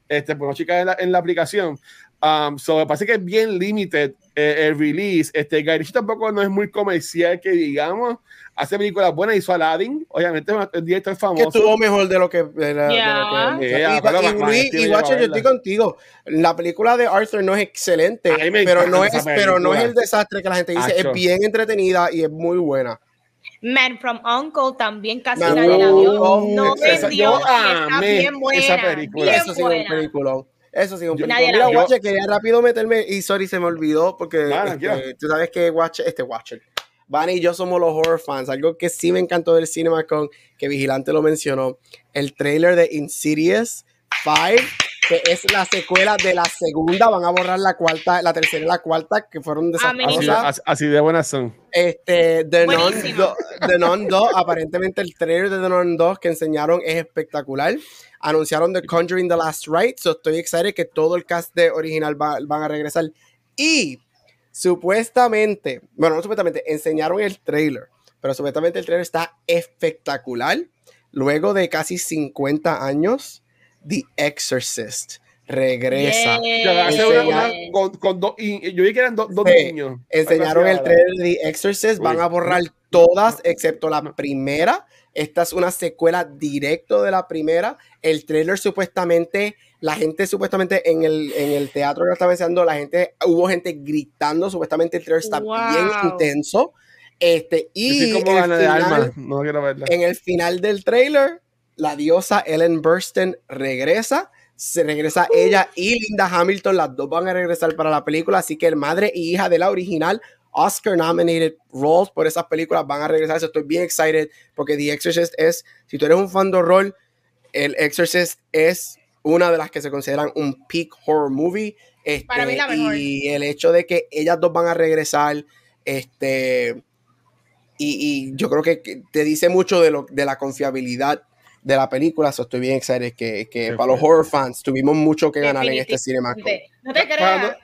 Este, por chicas en la, en la aplicación. Um, so, me parece que es bien limited eh, el release. Este, Ritchie tampoco no es muy comercial, que digamos. Hace películas buenas, hizo Aladdin, obviamente es un director Que famoso. estuvo mejor de lo que. de la- de Ya. lo que- Yeah, y, más- Watcher, a yo estoy contigo. La película de Arthur no es excelente, pero no, es, pero no es el desastre que la gente dice. Acho. Es bien entretenida y es muy buena. Man from Uncle también casi Man la dio. Uncle, No esa- vendió yo está bien buena. esa película. Bien Eso sí es un buena. peliculón. Eso sí es un Yo- Mira. Watcher, quería rápido meterme y sorry, se me olvidó porque este, tú sabes que Watcher, este Watcher, Vani y yo somos los horror fans. Algo que sí me encantó del CinemaCon, que Vigilante lo mencionó, el trailer de Insidious 5, que es la secuela de la segunda. Van a borrar la cuarta, la tercera y la cuarta, que fueron A mí Así, desastrosas. así- así de buenas son. Este, The Nun, Buenísimo. 2, The Nun 2, aparentemente el trailer de The Nun 2 que enseñaron es espectacular. Anunciaron The Conjuring The Last Rite, so estoy excited que todo el cast de original va- van a regresar. Y supuestamente, bueno, no supuestamente, enseñaron el trailer, pero supuestamente el trailer está espectacular. Luego de casi 50 años, The Exorcist regresa. Yeah. Ya, hace una- una- Yeah. con, con dos, y yo vi que eran dos dos Sí. niños. Enseñaron el trailer de The Exorcist, van a borrar todas excepto la primera. Esta es una secuela directo de la primera. El trailer supuestamente, la gente supuestamente en el, en el teatro que lo estaba enseñando, la gente, hubo gente gritando, supuestamente el trailer está Wow. bien intenso. Este, y como el de final- alma. No quiero verla. en el final del trailer, la diosa Ellen Burstyn regresa. Se regresa ella y Linda Hamilton, las dos van a regresar para la película, así que el madre y hija de la original, Oscar nominated roles por esas películas van a regresar. So, Estoy bien excited porque The Exorcist es, si tú eres un fan de horror, el Exorcist es una de las que se consideran un peak horror movie. Este, Para mí la mejor. Y el hecho de que ellas dos van a regresar, este, y, y yo creo que, te dice mucho de, lo, de la confiabilidad de la película. So estoy bien excited que, que para los horror fans tuvimos mucho que ganar en este cinema. No te creas.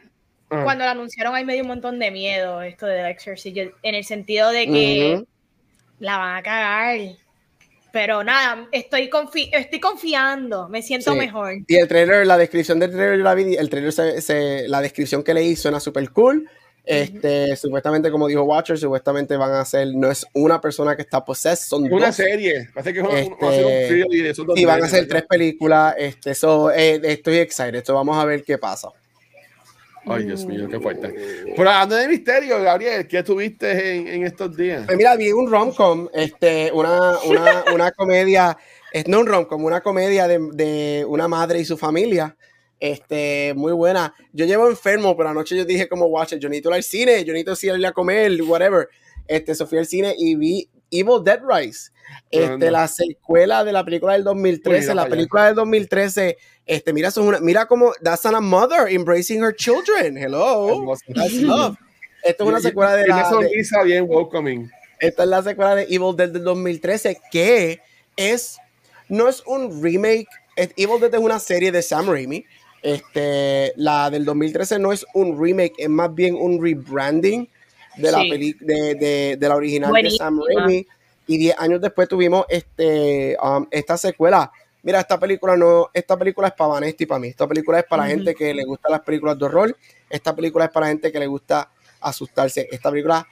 Ah. Cuando lo anunciaron ahí me dio un montón de miedo esto de The Exorcist, en el sentido de que la van a cagar. Pero nada, estoy, confi- estoy confiando, me siento Sí. mejor. Y el trailer, la descripción del trailer, la vi, el trailer, se, se- la descripción que leí suena súper cool. Este, supuestamente, como dijo Watcher, supuestamente van a ser, no es una persona que está possessed, son una dos. serie. Parece que es una- Este, va a ser un y van a hacer tres películas. Este, so, eh, estoy excited. Esto vamos a ver qué pasa. Ay, Dios mío, qué fuerte. Pero hablando de misterio, Gabriel, ¿qué tuviste en, en estos días? Pues mira, vi un rom-com, este, una, una, una comedia, es no un rom-com, una comedia de, de una madre y su familia. Este, muy buena. Yo llevo enfermo, pero anoche yo dije como, watch it, yo necesito ir al cine, yo necesito ir a comer, whatever. Este, so fui al cine y vi Evil Dead Rise. Este, la secuela de la película del 2013, Mira la allá. película del 2013, este, mira, es una, mira como, that's a mother embracing her children. Hello. That's love. Esto es una secuela de la, sonrisa bien welcoming. esta es la secuela de Evil Dead del 2013, que es, no es un remake, es- Evil Dead es una serie de Sam Raimi. Este, la del 2013 no es un remake, es más bien un rebranding de la, Sí. peli- de, de- de la original de Sam. Raimi. Y 10 años después tuvimos este, um, esta secuela. mira, esta película no, esta película es para Vanessa y para mí. Esta película es para gente que le gustan las películas de horror. Esta película es para gente que le gusta asustarse. Esta película,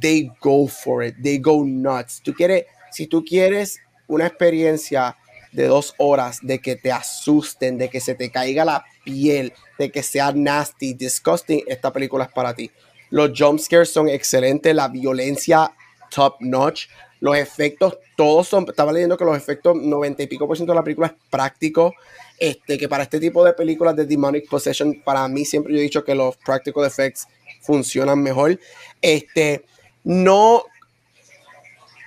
they go for it, they go nuts. Tú quieres, si tú quieres una experiencia de dos horas, de que te asusten, de que se te caiga la piel, de que sea nasty, disgusting, esta película es para ti. Los jump scares son excelentes, la violencia top notch, los efectos, todos son, estaba leyendo que los efectos, 90 y pico por ciento de la película es práctico, este, que para este tipo de películas de Demonic Possession, para mí siempre yo he dicho que los practical effects funcionan mejor. Este, no,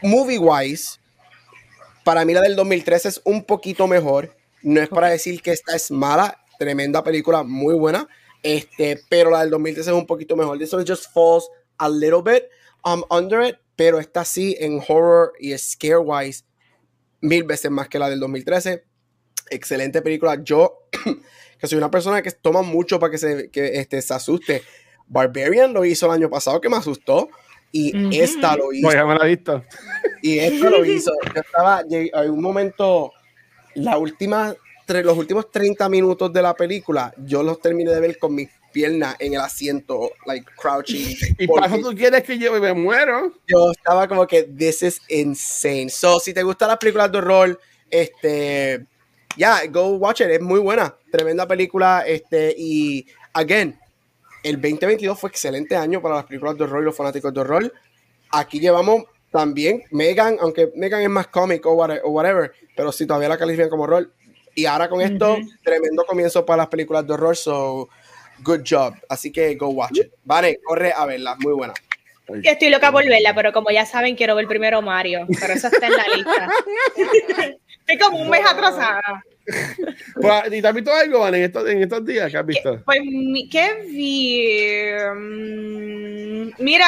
movie wise, para mí la del 2013 es un poquito mejor, no es para decir que esta es mala, tremenda película, muy buena, este, pero la del 2013 es un poquito mejor. This one just falls a little bit um, under it, pero está así en horror y scare wise mil veces más que la del 2013. Excelente película. Yo, que soy una persona que toma mucho para que se, que, este, se asuste. Barbarian lo hizo el año pasado, que me asustó. Y esta lo hizo. Me la visto. Y esta lo hizo. Yo estaba, hay un momento, la última, los últimos 30 minutos de la película, yo los terminé de ver con mis piernas en el asiento, like crouching. ¿Y para eso tú quieres que yo me muero? Yo estaba como que, this is insane. So, si te gustan las películas de horror, este, ya, yeah, go watch it, es muy buena, tremenda película, este, y, again, el 2022 fue excelente año para las películas de horror y los fanáticos de horror. Aquí llevamos también Megan, aunque Megan es más cómic o whatever, pero si todavía la califican como horror. Y ahora con esto, tremendo comienzo para las películas de horror, so good job. Así que go watch it. Vale, corre a verla, muy buena. estoy loca por verla, pero como ya saben, quiero ver primero Mario, pero eso está en la lista. estoy como un mes atrasada. Pues, ¿Y te has visto algo, en estos, en estos días que has visto? Pues, ¿qué vi? Mm, mira,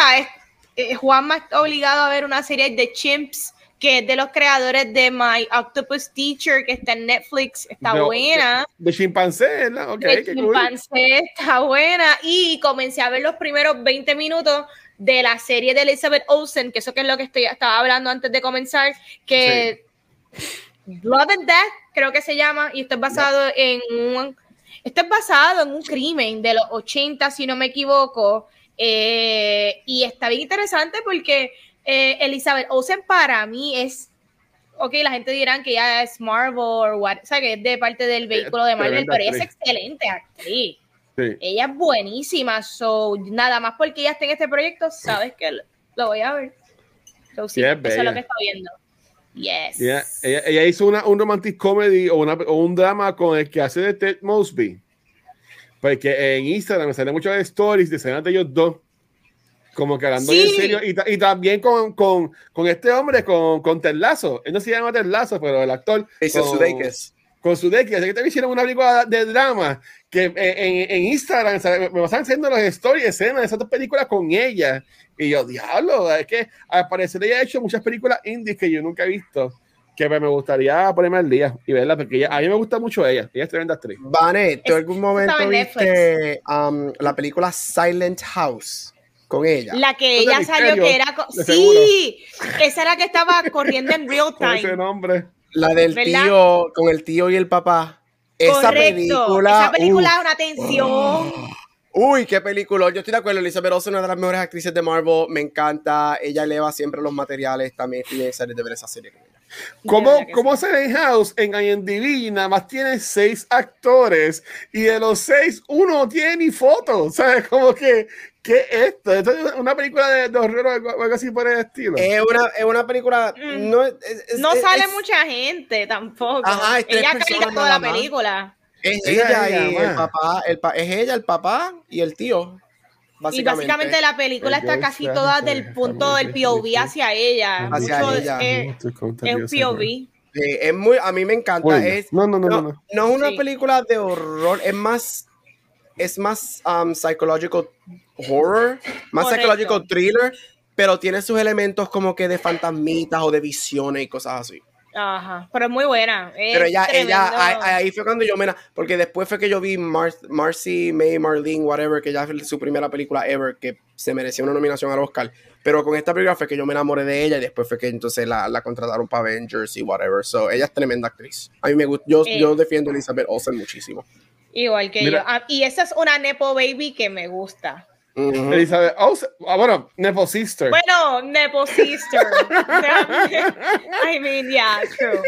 eh, Juan me está obligado a ver una serie de Chimps que es de los creadores de My Octopus Teacher, que está en Netflix, está buena. De, chimpancé, ¿no? Okay, de chimpancé, está buena. Y comencé a ver los primeros 20 minutos de la serie de Elizabeth Olsen, que eso que es lo que estoy, estaba hablando antes de comenzar, que Blood and Death, creo que se llama, y esto es basado en un, esto es basado en un crimen de los 80, si no me equivoco, eh, y está bien interesante porque eh, Elizabeth Olsen para mí es, ok, la gente dirán que ya es Marvel o what, o sea, que es de parte del vehículo de Marvel, pero ella es excelente actriz. Ella es buenísima, so nada más porque ella está en este proyecto, sabes que lo, voy a ver. So, sí, eso es lo que está viendo. Yes. Ella, hizo una, un romantic comedy o, una, o, un drama con el que hace de Ted Mosby. Porque en Instagram me salen muchas stories de escenas de ellos dos como que hablando en serio, y, y también con, con, con, este hombre, con, con Terlazo. Él no se llama Terlazo, pero el actor. Con, Sudeikis. Con Sudeikis. Así que también hicieron una película de drama que en, en, Instagram me pasan haciendo los stories, escenas de esas dos películas con ella. Y yo, diablo, es que al parecer ella ha hecho muchas películas indies que yo nunca he visto que me gustaría ponerme al día y verla, porque a mí me gusta mucho ella, ella es tremenda actriz. Vane, ¿tú algún momento viste um, la película Silent House? Con ella. La que ella salió que era. Sí, esa era la que estaba corriendo en real time. ese nombre. La del tío, con el tío y el papá. Esa película. Esa película es una tensión. Uy, qué película. Yo estoy de acuerdo. Elizabeth Olsen es una de las mejores actrices de Marvel. Me encanta. Ella eleva siempre los materiales. También estoy excited de ver esa serie con ella. ¿Cómo, ¿Cómo House en IMDb nada más tiene seis actores y de los seis uno tiene ni foto? ¿Sabes? Como que ¿Qué es esto? ¿Esto es una película de, horror o algo así por el estilo? Es una, es una película. Mm. No, no sale mucha gente tampoco. Ajá, ella carga toda la película. Es ella, y el papá. El es ella, el papá y el tío. Básicamente. Y básicamente la película está casi toda del punto del POV hacia ella. Hacia ella. Es, un POV. es muy, a mí me encanta. Es, no, no, no, no, no. No es una película de horror, es más es más um, psychological horror, más psychological thriller, pero tiene sus elementos como que de fantasmitas o de visiones y cosas así. Ajá, pero es muy buena. es Pero ella, ella, ahí, ahí fue cuando yo me... Porque después fue que yo vi Mar Marcy, May, Marlene, whatever, que ya fue su primera película ever, que se merecía una nominación al Oscar. Pero con esta película fue que yo me enamoré de ella y después fue que entonces la, la contrataron para Avengers y whatever. So, ella es tremenda actriz. A mí me gusta, yo, Eh. yo defiendo a Elizabeth Olsen muchísimo. Igual que Mira. yo. Ah, y esa es una Nepo Baby que me gusta. Elizabeth Olsen- ah, bueno, Nepo Sister. Bueno, Nepo Sister. I mean, yeah, true.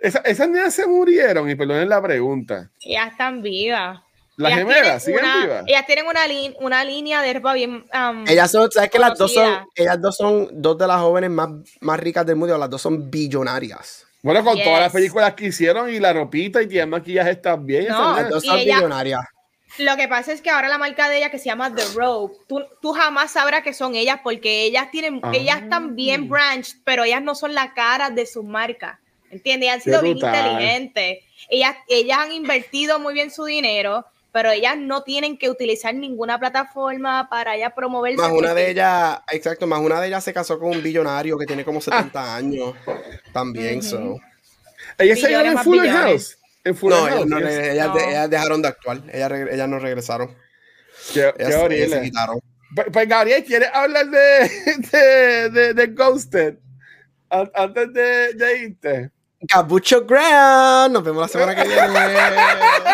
Esa- esas niñas se murieron, y perdonen la pregunta. Ellas están vivas. Las Ellas gemelas, ¿siguen una- vivas? Ellas tienen una, lin- una línea de ropa bien. um, Ellas son, ¿sabes que las dos son, ellas dos son dos de las jóvenes más, más ricas del mundo? Las dos son billonarias. Bueno, con Yes. todas las películas que hicieron y la ropita y tiene maquillaje están bien. No, Las dos Y son ella- billonarias. Lo que pasa es que ahora la marca de ella que se llama The Rope, tú, tú jamás sabrás que son ellas porque ellas tienen, Ah. ellas están bien branched, pero ellas no son la cara de sus marcas. ¿Entiendes? Ellas han sido bien inteligentes. Ellas, ellas han invertido muy bien su dinero, pero ellas no tienen que utilizar ninguna plataforma para ellas promoverse. Más una de ellas, exacto, más una de ellas se casó con un billonario que tiene como 70 años también, so. Ellas se más Fuller. House. No, ellas, no ellas No. de- ellas dejaron de actuar, ellas, reg- ellas no regresaron. Qué, qué Ellas, ellas se horrible. quitaron. Pues, pues, Gabriel, ¿quieres hablar de, de, de, de Ghosted? An- Antes de, de irte. Cabucho Grand, nos vemos la semana que viene.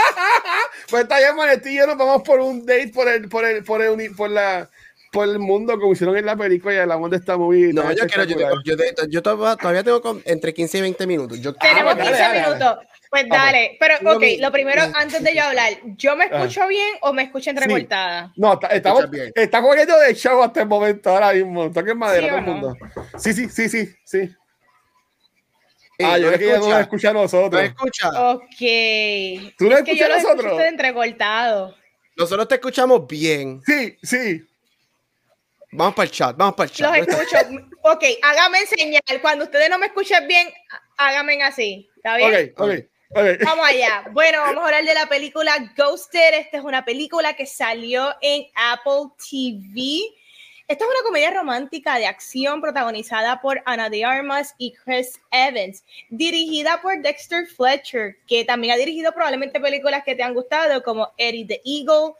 Pues está bien, Manetti y yo nos vamos por un date por el, por el, por el, por la, por el mundo como hicieron en la película y hablamos de esta movie. No, yo quiero, yo, todavía, tengo con- entre 15 y 20 minutos. Yo Tenemos Ah, dale, 15 dale, dale. minutos. Pues dale, pero ok, lo primero, antes de yo hablar, ¿yo me Ah. escucho bien o me escucho entrecortada? No, está- estamos, Escuchas bien. está corriendo de show hasta el momento ahora mismo. Toquen madera ¿Sí todo el mundo. Sí, sí, sí, sí, sí. Sí, ah, yo ¿no creo que ella no nos escucha a ¿No nosotros. escucha? Ok. ¿Tú no es que yo escuchas los nosotros? escucho entrecortados. Nosotros te escuchamos bien. Sí, sí. Vamos para el chat, vamos para el chat. Los escucho. Ok, hágame señal. Cuando ustedes no me escuchen bien, hágame así. ¿Está bien? Ok, ok, Vamos allá. Bueno, vamos a hablar de la película Ghosted. Esta es una película que salió en Apple TV. Esta es una comedia romántica de acción protagonizada por Ana de Armas y Chris Evans, dirigida por Dexter Fletcher, que también ha dirigido probablemente películas que te han gustado, como Eddie the Eagle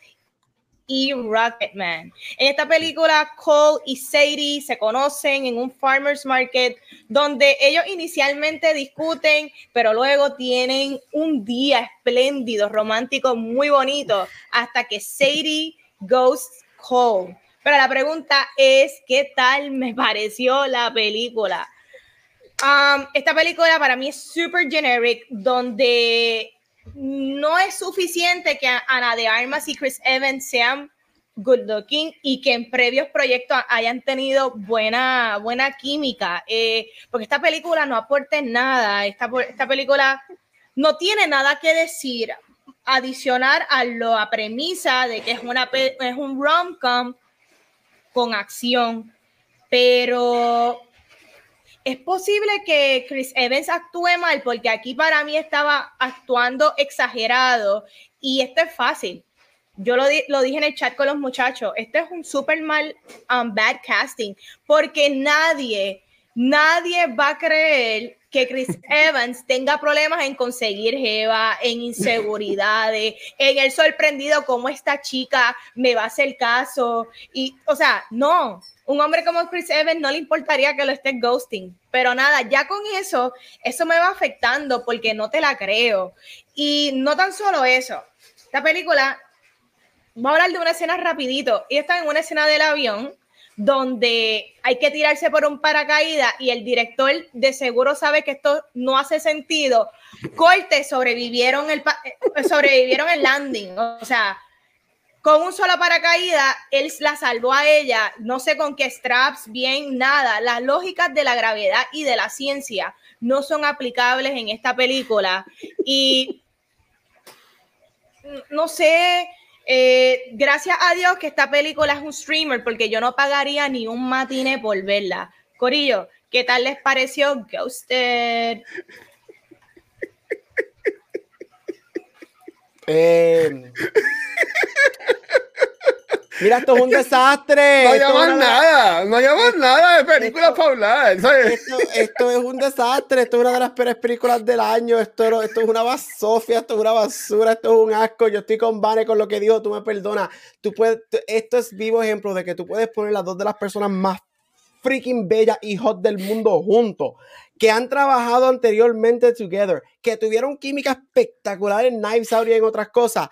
y Rocketman. En esta película, Cole y Sadie se conocen en un farmer's market donde ellos inicialmente discuten, pero luego tienen un día espléndido, romántico, muy bonito, hasta que Sadie ghosts Cole. Pero la pregunta es, ¿qué tal me pareció la película? Um, esta película para mí es super generic, donde no es suficiente que Ana de Armas y Chris Evans sean good looking y que en previos proyectos hayan tenido buena, buena química, eh, porque esta película no aporta nada, esta, película no tiene nada que decir. Adicionar a la premisa de que es, una, es un rom-com con acción, pero es posible que Chris Evans actúe mal porque aquí para mí estaba actuando exagerado y esto es fácil. Yo lo, di- lo dije en el chat con los muchachos, este es un super mal um, bad casting porque nadie, nadie va a creer que Chris Evans tenga problemas en conseguir jeva, en inseguridades, en el sorprendido como esta chica me va a hacer caso y, o sea, no, un hombre como Chris Evans no le importaría que lo esté ghosting, pero nada, ya con eso, eso me va afectando porque no te la creo. Y no tan solo eso, esta película, va a hablar de una escena rapidito, y está en una escena del avión donde hay que tirarse por un paracaídas y el director de seguro sabe que esto no hace sentido. Corte, sobrevivieron el, eh, sobrevivieron el landing, o sea, con un solo paracaídas, él la salvó a ella, no sé con qué straps, bien, nada. Las lógicas de la gravedad y de la ciencia no son aplicables en esta película. Y no sé, eh, gracias a Dios que esta película es un streamer, porque yo no pagaría ni un matine por verla. Corillo, ¿qué tal les pareció Ghosted? Eh, Mira, esto es un desastre. No una- nada, no llaman nada de películas para hablar. ¿sabes? Esto, esto es un desastre, esto es una de las peores películas del año, esto, es una basofia, esto es una basura, esto es un asco, yo estoy con Vane con lo que dijo, tú me perdonas, tú puedes, esto es vivo ejemplo de que tú puedes poner las dos de las personas más freaking bellas y hot del mundo juntos, que han trabajado anteriormente together, que tuvieron química espectacular en Knives Out y en otras cosas,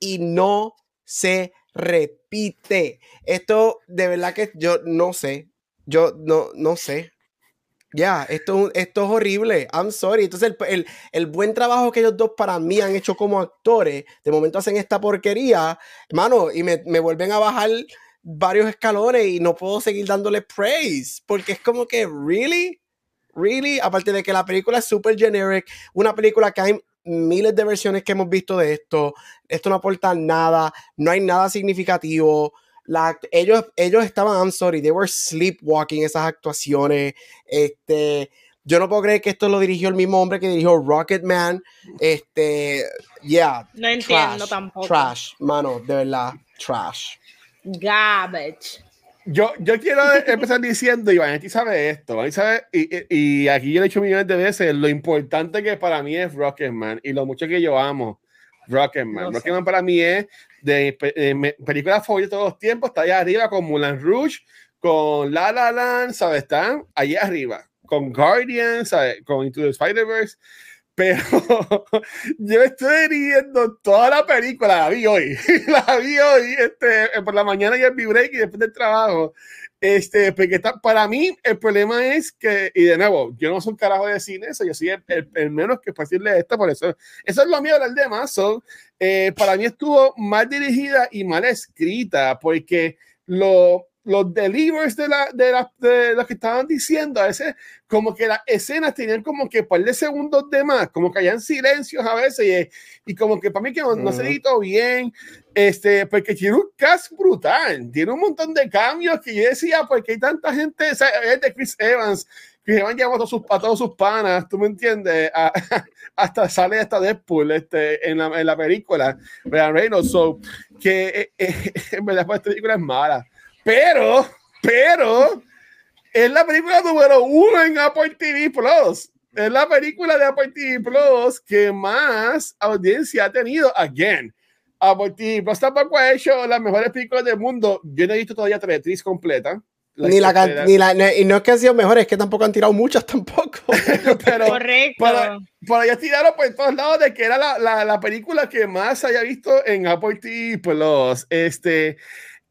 y no se repite. Esto de verdad que yo no sé, yo no, no sé. Ya, esto, es un- esto es horrible. I'm sorry. Entonces, el, el- el buen trabajo que ellos dos para mí han hecho como actores, de momento hacen esta porquería, hermano, y me, me vuelven a bajar varios escalones y no puedo seguir dándole praise, porque es como que, ¿really? ¿Really? Aparte de que la película es súper generic, una película que hay miles de versiones que hemos visto de esto, esto no aporta nada, no hay nada significativo. La, ellos, ellos estaban, I'm sorry, they were sleepwalking esas actuaciones. Este, yo no puedo creer que esto lo dirigió el mismo hombre que dirigió Rocketman. Este, yeah, No entiendo trash, tampoco. trash, mano, de verdad, trash. Garbage. Yo, yo quiero empezar diciendo, y Vanetti sabe esto, Vanetti sabe, y, y- aquí yo lo he dicho millones de veces, lo importante que para mí es Rocketman y lo mucho que yo amo Rocketman. Sé. Rocketman para mí es de, de favoritas de todos los tiempos, está allá arriba con Mulan Rouge, con La La Land, ¿sabes? Están allá arriba, con Guardians, ¿sabes? Con Into the Spider-Verse. Pero yo estoy viendo toda la película, la vi hoy, la vi hoy este, por la mañana y el break y después del trabajo. Este, porque está, para mí el problema es que, y de nuevo, yo no soy un carajo de cine, eso yo soy el, el- el menos que decirle esto, por eso, eso es lo mío del tema. So, eh, para mí estuvo mal dirigida y mal escrita, porque lo, los delivers de, la, de, la, de los que estaban diciendo, a veces como que las escenas tenían como que par de segundos de más, como que hayan silencios a veces, y, y como que para mí que no, no se editó bien, este, porque tiene un cast brutal, tiene un montón de cambios que yo decía, porque hay tanta gente, o sea, es de Chris Evans, Chris Evans llama a todos sus, a todos sus panas, tú me entiendes, A- hasta sale hasta Deadpool este, en, la, en la película, Reynolds, so, que eh, eh, en verdad pues, esta película es mala, pero, pero, es la película número uno en Apple TV Plus. Es la película de Apple TV Plus que más audiencia ha tenido. Again, Apple TV Plus tampoco ha hecho las mejores películas del mundo. Yo no he visto todavía Tetris completa. Ni la, ni la, y no es que han sido mejores, es que tampoco han tirado muchas tampoco. pero, Correcto. para, para ya tiraron por todos lados de que era la, la, la película que más haya visto en Apple TV Plus. Este,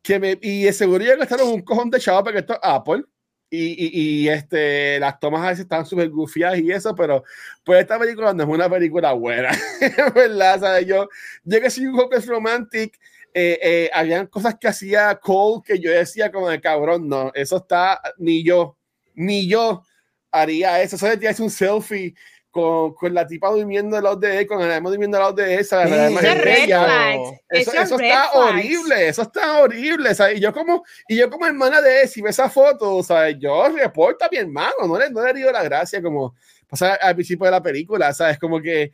que me, y de seguro ya gastaron un cojón de chavo porque esto es Apple. Y, y, y, este, las tomas a veces están súper gufiadas y eso, pero pues esta película no es una película buena, ¿verdad? ¿Sabes? Yo, yo que soy un hopeless romantic, eh, eh, habían cosas que hacía Cole que yo decía como de cabrón, no, eso está, ni yo, ni yo haría eso, de es un selfie con, con la tipa durmiendo al lado de él, con el alma durmiendo al lado de esa, la Sí. de red ella. flags. Eso, Eso es eso red está flags. horrible, eso está horrible, ¿sabes? Y yo como, y yo como hermana de él, si ve esa foto, ¿sabes? Yo reporto a mi hermano, no le, no le digo la gracia como pasa al principio de la película, ¿sabes? Como que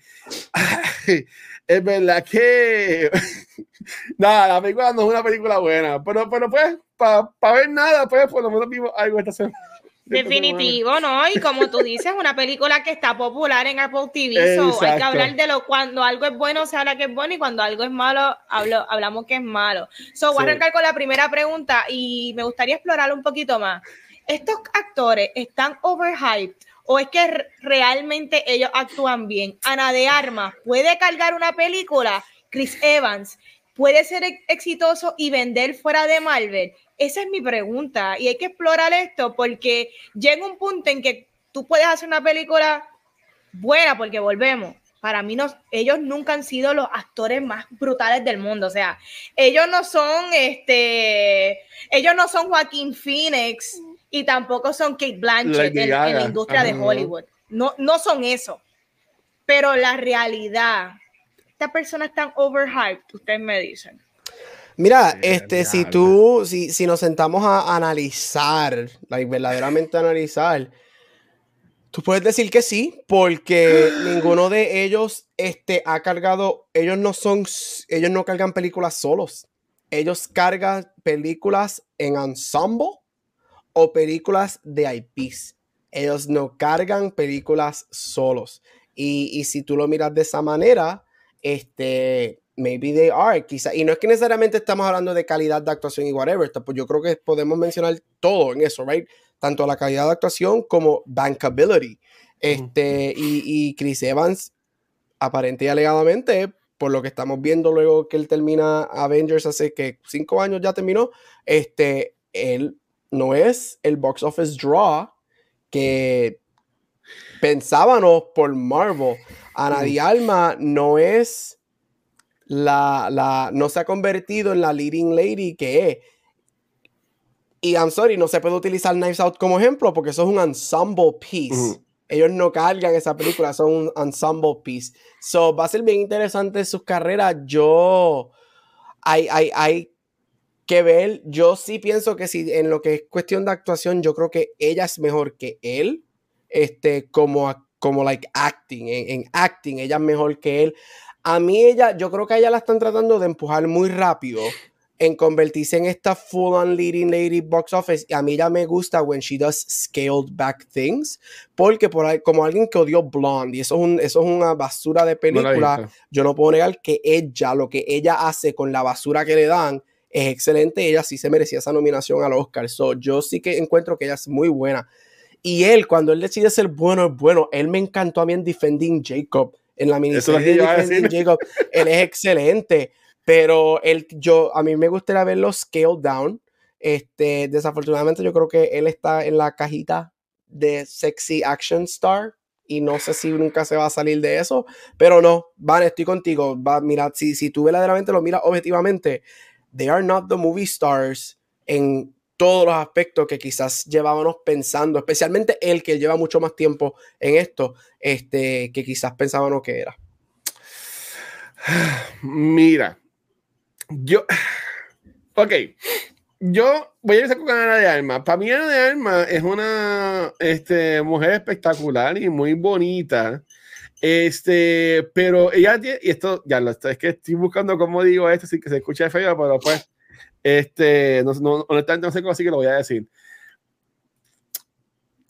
ay, es verdad que nada, la película no es una película buena, pero, pero pues, para ver nada, pues por lo menos vimos algo esta semana. Definitivo, ¿no? Y como tú dices, una película que está popular en Apple TV. So, hay que hablar de lo cuando algo es bueno, se habla que es bueno, y cuando algo es malo, hablo, hablamos que es malo. So, voy Sí. a arrancar con la primera pregunta y me gustaría explorar un poquito más. ¿Estos actores están overhyped o es que realmente ellos actúan bien? Ana de Armas puede cargar una película, Chris Evans puede ser ex- exitoso y vender fuera de Marvel. Esa es mi pregunta y hay que explorar esto porque llega un punto en que tú puedes hacer una película buena porque volvemos. Para mí no, ellos nunca han sido los actores más brutales del mundo. O sea, ellos no son este, ellos no son Joaquín Phoenix y tampoco son Kate Blanchett en, en la industria de. Hollywood. No, no son eso. Pero la realidad, estas personas están overhyped, ustedes me dicen. Mira, Sí, este, si tú, si, si nos sentamos a analizar, like, verdaderamente analizar, tú puedes decir que sí, porque ninguno de ellos este, ha cargado, ellos no son, ellos no cargan películas solos. ellos cargan películas en ensemble o películas de IPs. Ellos no cargan películas solos. Y, y si tú lo miras de esa manera, este, maybe they are, quizá, y no es que necesariamente estamos hablando de calidad de actuación y whatever, pues yo creo que podemos mencionar todo en eso, right? Tanto la calidad de actuación como bankability. Este, y, y Chris Evans, aparente y alegadamente, por lo que estamos viendo luego que él termina Avengers hace que cinco años ya terminó, este, él no es el box office draw que pensábamos por Marvel. Ana Di Alma no es la, la, no se ha convertido en la leading lady que es. Y I'm sorry, no se puede utilizar Knives Out como ejemplo porque eso es un ensemble piece. Ellos no cargan esa película, son un ensemble piece. So, va a ser bien interesante sus carreras. Yo, hay, hay, hay que ver. Yo sí pienso que si en lo que es cuestión de actuación, yo creo que ella es mejor que él. Este, como, como like acting. En, en acting, ella es mejor que él. A mí ella, yo creo que a ella la están tratando de empujar muy rápido en convertirse en esta full on leading lady box office. Y a mí ya me gusta when she does scaled back things, porque por ahí, como alguien que odió Blonde, y eso es, un, eso es una basura de película, yo no puedo negar que ella, lo que ella hace con la basura que le dan, es excelente. Ella sí se merecía esa nominación al Oscar. So, yo sí que encuentro que ella es muy buena. Y él, cuando él decide ser bueno, es bueno. Él me encantó a mí en Defending Jacob en la miniserie de Jacob, él es excelente, pero él, yo, a mí me gustaría verlo scaled down. Este, desafortunadamente yo creo que él está en la cajita de sexy action star y no sé si nunca se va a salir de eso, pero no, Van, estoy contigo, va, mira, si, si tú verdaderamente lo miras objetivamente, they are not the movie stars en todos los aspectos que quizás llevábamos pensando, especialmente él que lleva mucho más tiempo en esto, este, que quizás pensábamos que era. Mira, yo, ok, yo voy a empezar con Ana de Alma. Para mí Ana de Alma es una este, mujer espectacular y muy bonita. Este, pero ella tiene, y esto ya lo es que estoy buscando cómo digo esto, así que se escucha feo, pero pues este, no, no, honestamente no sé cómo así que lo voy a decir.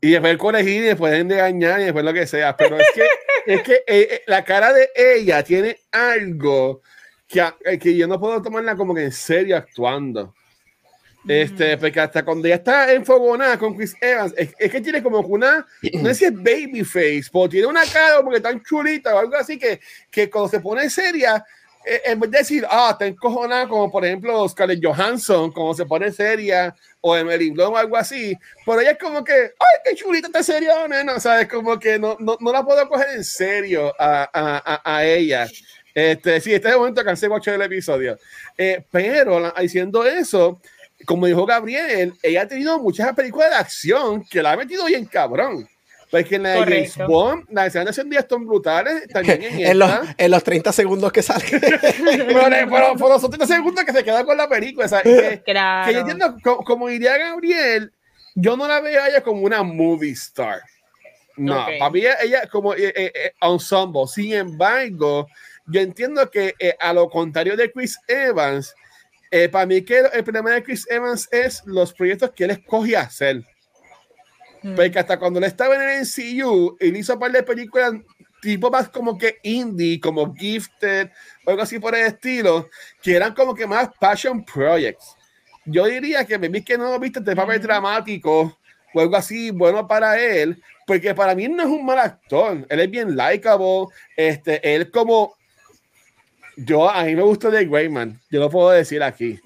Y después corregir y después engañar y después lo que sea. Pero es que, es que eh, eh, la cara de ella tiene algo que, eh, que yo no puedo tomarla como que en serio actuando. Este, porque hasta cuando ella está enfogonada con Chris Evans, es, que tiene como una, no sé si es baby face, pero tiene una cara como que tan chulita o algo así que, que cuando se pone seria, en vez de decir, ah, está encojonada, como por ejemplo Scarlett Johansson, como se pone seria, o Emily Blunt o algo así, pero ella es como que, ay, qué chulita está seria, nena, ¿sabes? Como que no, no, no, la puedo coger en serio a, a, a, ella. Este, sí, este es el momento que cansé mucho el episodio. Eh, pero diciendo eso, como dijo Gabriel, ella ha tenido muchas películas de acción que la ha metido bien cabrón. Porque en la de James Bond, las escenas de son brutales. También en, en, los, en, los, 30 segundos que sale. pero, por los 30 segundos que se queda con la película. Que, claro. que yo entiendo, como, diría Gabriel, yo no la veo a ella como una movie star. No, para mí ella como eh, eh, eh, ensemble. Sin embargo, yo entiendo que a lo contrario de Chris Evans, para mí que el problema de Chris Evans es los proyectos que él escoge hacer. Porque hasta cuando él estaba en el NCU, él hizo un par de películas tipo más como que indie, como Gifted, o algo así por el estilo, que eran como que más passion projects. Yo diría que me vi que no viste este papel dramático o algo así bueno para él, porque para mí no es un mal actor. Él es bien likable. Este, él como yo, a mí me gusta de Greyman, yo lo puedo decir aquí.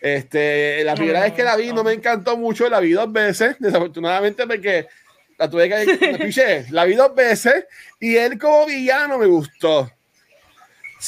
Este, la primera vez que la vi no me encantó mucho, la vi dos veces, desafortunadamente porque la tuve que la vi dos veces y él como villano me gustó.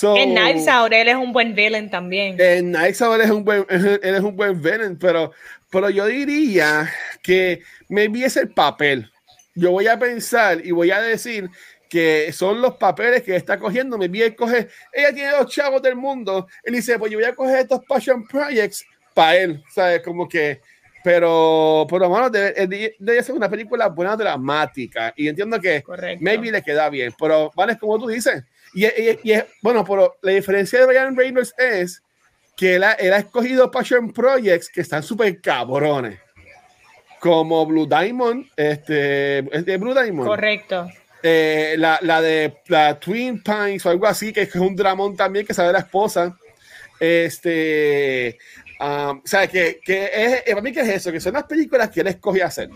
en Knives Out él es un buen villain también. En Knives Out él es un buen, él es un buen villain, pero, pero yo diría que me vi el papel. Yo voy a pensar y voy a decir que son los papeles que está cogiendo. Me vi coge, ella tiene los chavos del mundo. Él dice, pues yo voy a coger estos passion projects para él, ¿sabes? Como que, pero, por lo menos debe, debe, ser una película buena dramática. Y entiendo que maybe le queda bien, pero vale, como tú dices. Y, y, y, bueno, pero la diferencia de Ryan Reynolds es que él ha, él ha escogido Passion Projects que están súper cabrones. Como Blue Diamond, este, ¿es de Blue Diamond? Correcto. Eh, la, la de la Twin Pines o algo así, que es un dramón también que sale la esposa. Este, um, o sea, que, que es, eh, para mí que es eso, que son las películas que él escoge hacer.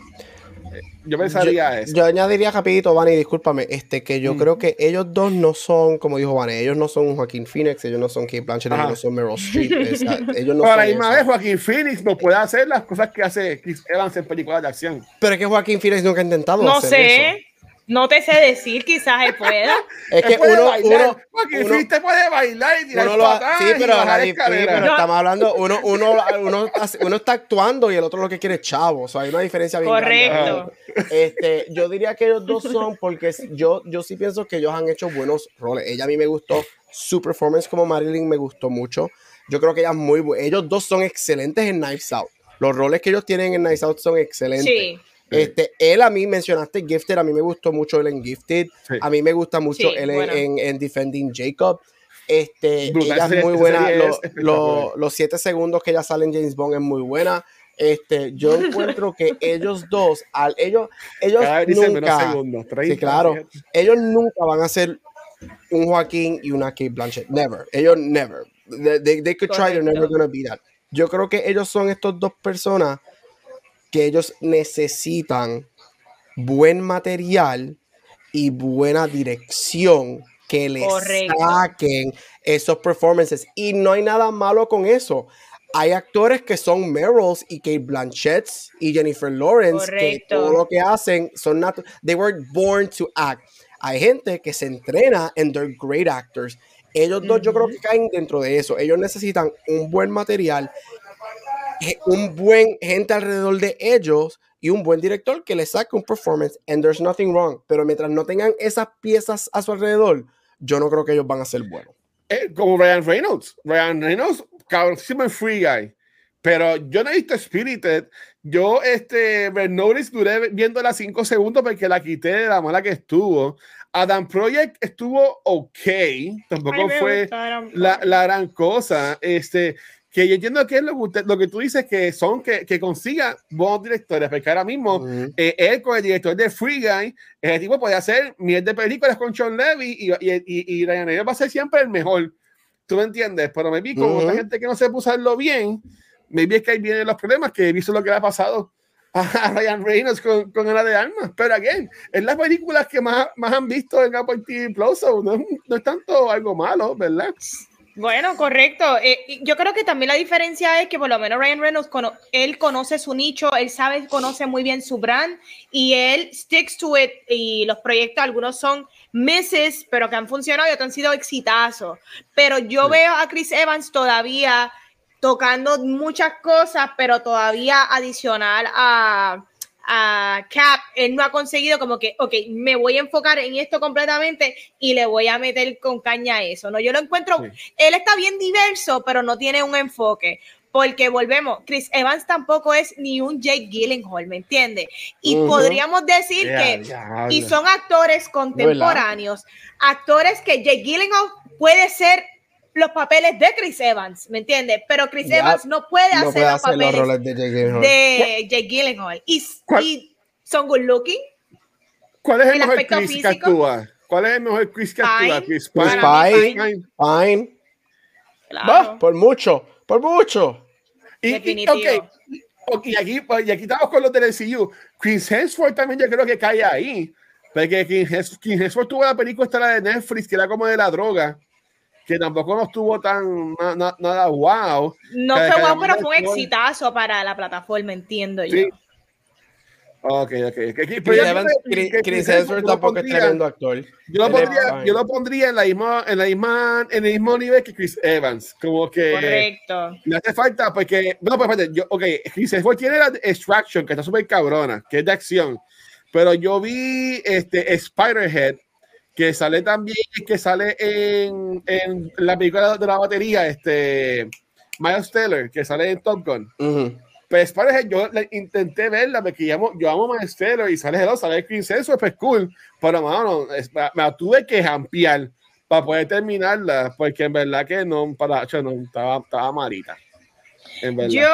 Eh, Yo pensaría yo, eso. yo añadiría rapidito, Vani, discúlpame, este, que yo Mm. creo que ellos dos no son, como dijo Vani, ellos no son un Joaquín Phoenix, ellos no son Kate Blanchett, Ajá. ellos no son Meryl Streep, o sea, ellos no Pero la son misma vez, Joaquín Phoenix no puede hacer las cosas que hace Chris Evans en películas de acción. Pero es que Joaquín Phoenix nunca ha intentado No hacer sé. eso. No te sé decir, quizás él pueda. Es que puede uno, bailar. uno, Joaquín uno- Phoenix te puede bailar y tirar uno lo sí, y pero, bajar nadie- sí, pero estamos hablando, uno, uno, uno, uno está actuando y el otro lo que quiere es chavo. O sea, hay una diferencia bien grande. Correcto. Este, yo diría que ellos dos son, porque yo, yo sí pienso que ellos han hecho buenos roles. Ella a mí me gustó, su performance como Marilyn me gustó mucho. Yo creo que ella es muy buena. Ellos dos son excelentes en Knives Out. Los roles que ellos tienen en Knives Out son excelentes. Sí. Este, él a mí mencionaste Gifted, a mí me gustó mucho él en Gifted, Sí. a mí me gusta mucho Sí, él en, bueno. en- en Defending Jacob. Este, Brutal, ella esa es muy buena. esa serie Lo- es lo- espectacular. los siete segundos que ella sale en James Bond es muy buena. Este, yo encuentro que ellos dos, al ellos, ellos nunca, segundos. sí, 30, claro, fíjate. ellos nunca van a ser un Joaquín y una Kate Blanchett. Never. Ellos never. They, they- they could try, they're never gonna be that. Yo creo que ellos son estos dos personas que ellos necesitan buen material y buena dirección que les Correcto. saquen esos performances. Y no hay nada malo con eso. Hay actores que son Meryls y Kate Blanchett y Jennifer Lawrence que Correcto. todo lo que hacen son natu- they were born to act. Hay gente que se entrena and they're great actors. Ellos dos yo creo que caen dentro de eso. Ellos necesitan un buen material, un buen gente alrededor de ellos y un buen director que les saque un performance and there's nothing wrong. Pero mientras no tengan esas piezas a su alrededor, yo no creo que ellos van a ser buenos. Eh, como Ryan Reynolds. Ryan Reynolds, cabroncísimo en Free Guy. Pero yo no he visto Spirited. Yo, este, Notice duré viéndola cinco segundos porque la quité de la mala que estuvo. Adam Project estuvo ok. Tampoco Ay, me fue la, la gran cosa. Este, que yo entiendo que es lo que, usted- lo que tú dices que son que, que consiga buenos directores. Porque ahora mismo Ujú. eh, él con el director de Free Guy, ese tipo puede hacer miel de películas con Sean Levy y, y, y, y Ryan Reynolds va a ser siempre el mejor. ¿Tú me entiendes? Pero me vi con Ujú. otra gente que no se puso a hacerlo bien, me vi que ahí vienen los problemas, que he visto lo que le ha pasado a Ryan Reynolds con, con Ana de Armas. Pero again, es las películas que más, más han visto en Apple TV Plus, no, es- no es tanto algo malo, ¿verdad? Bueno, correcto. Eh, yo creo que también la diferencia es que por lo menos Ryan Reynolds, cono- él conoce su nicho, él sabe, conoce muy bien su brand y él sticks to it y los proyectos, algunos son meses, pero que han funcionado y otros han sido exitazos. Pero yo veo a Chris Evans todavía tocando muchas cosas, pero todavía adicional a, a Cap, él no ha conseguido como que, ok, me voy a enfocar en esto completamente y le voy a meter con caña a eso, ¿no? Yo lo encuentro, Sí. él está bien diverso, pero no tiene un enfoque. Porque volvemos, Chris Evans tampoco es ni un Jake Gyllenhaal, ¿me entiendes? Y podríamos decir que, y son actores contemporáneos, actores que Jake Gyllenhaal puede ser los papeles de Chris Evans, ¿me entiendes? Pero Chris Ya, Evans no puede No hacer puede los hacer los papeles roles de Jake Gyllenhaal. de Jake Gyllenhaal. Y, y son good looking. ¿Cuál es el, el mejor Chris que físico. actúa? ¿Cuál es el mejor Chris que actúa? Pine. Chris Pine. Pine, Pine. Pine. Claro. Va, por mucho, por mucho. Y, y, Definitivo. ok, ok, y aquí, pues, y aquí estamos con los del MCU. Chris Hemsworth también yo creo que cae ahí. Porque Chris Hems- Chris Hemsworth tuvo la película esta la de Netflix, que era como de la droga, que tampoco no estuvo tan na- na- nada wow. No fue guau, pero fue un exitazo para la plataforma, entiendo yo. Sí. Ok, ok. ok. Pero Chris, yo Evans- creo que Chris- Chris Chris Hemsworth tampoco es pondría- tremendo actor. Yo lo, pondría, yo lo pondría en la misma, en la misma, en el mismo nivel que Chris Evans. Como que Correcto. le hace falta porque. No, pues espérate, yo, ok, Chris Hemsworth tiene la Extraction, que está súper cabrona, que es de acción. Pero yo vi este Spider-Head, que sale también, que sale en, en la película de la batería, este Miles Teller, que sale en Top Gun. Ujú. Pues Spider-Head, yo la- intenté verla porque yo amo, yo amo Miles Teller y sale hello, sale Chris Hemsworth, pues cool. Pero, mano, es- me, me tuve que jampear para poder terminarla, porque en verdad que no, para, no, estaba, estaba malita. En verdad. Yo,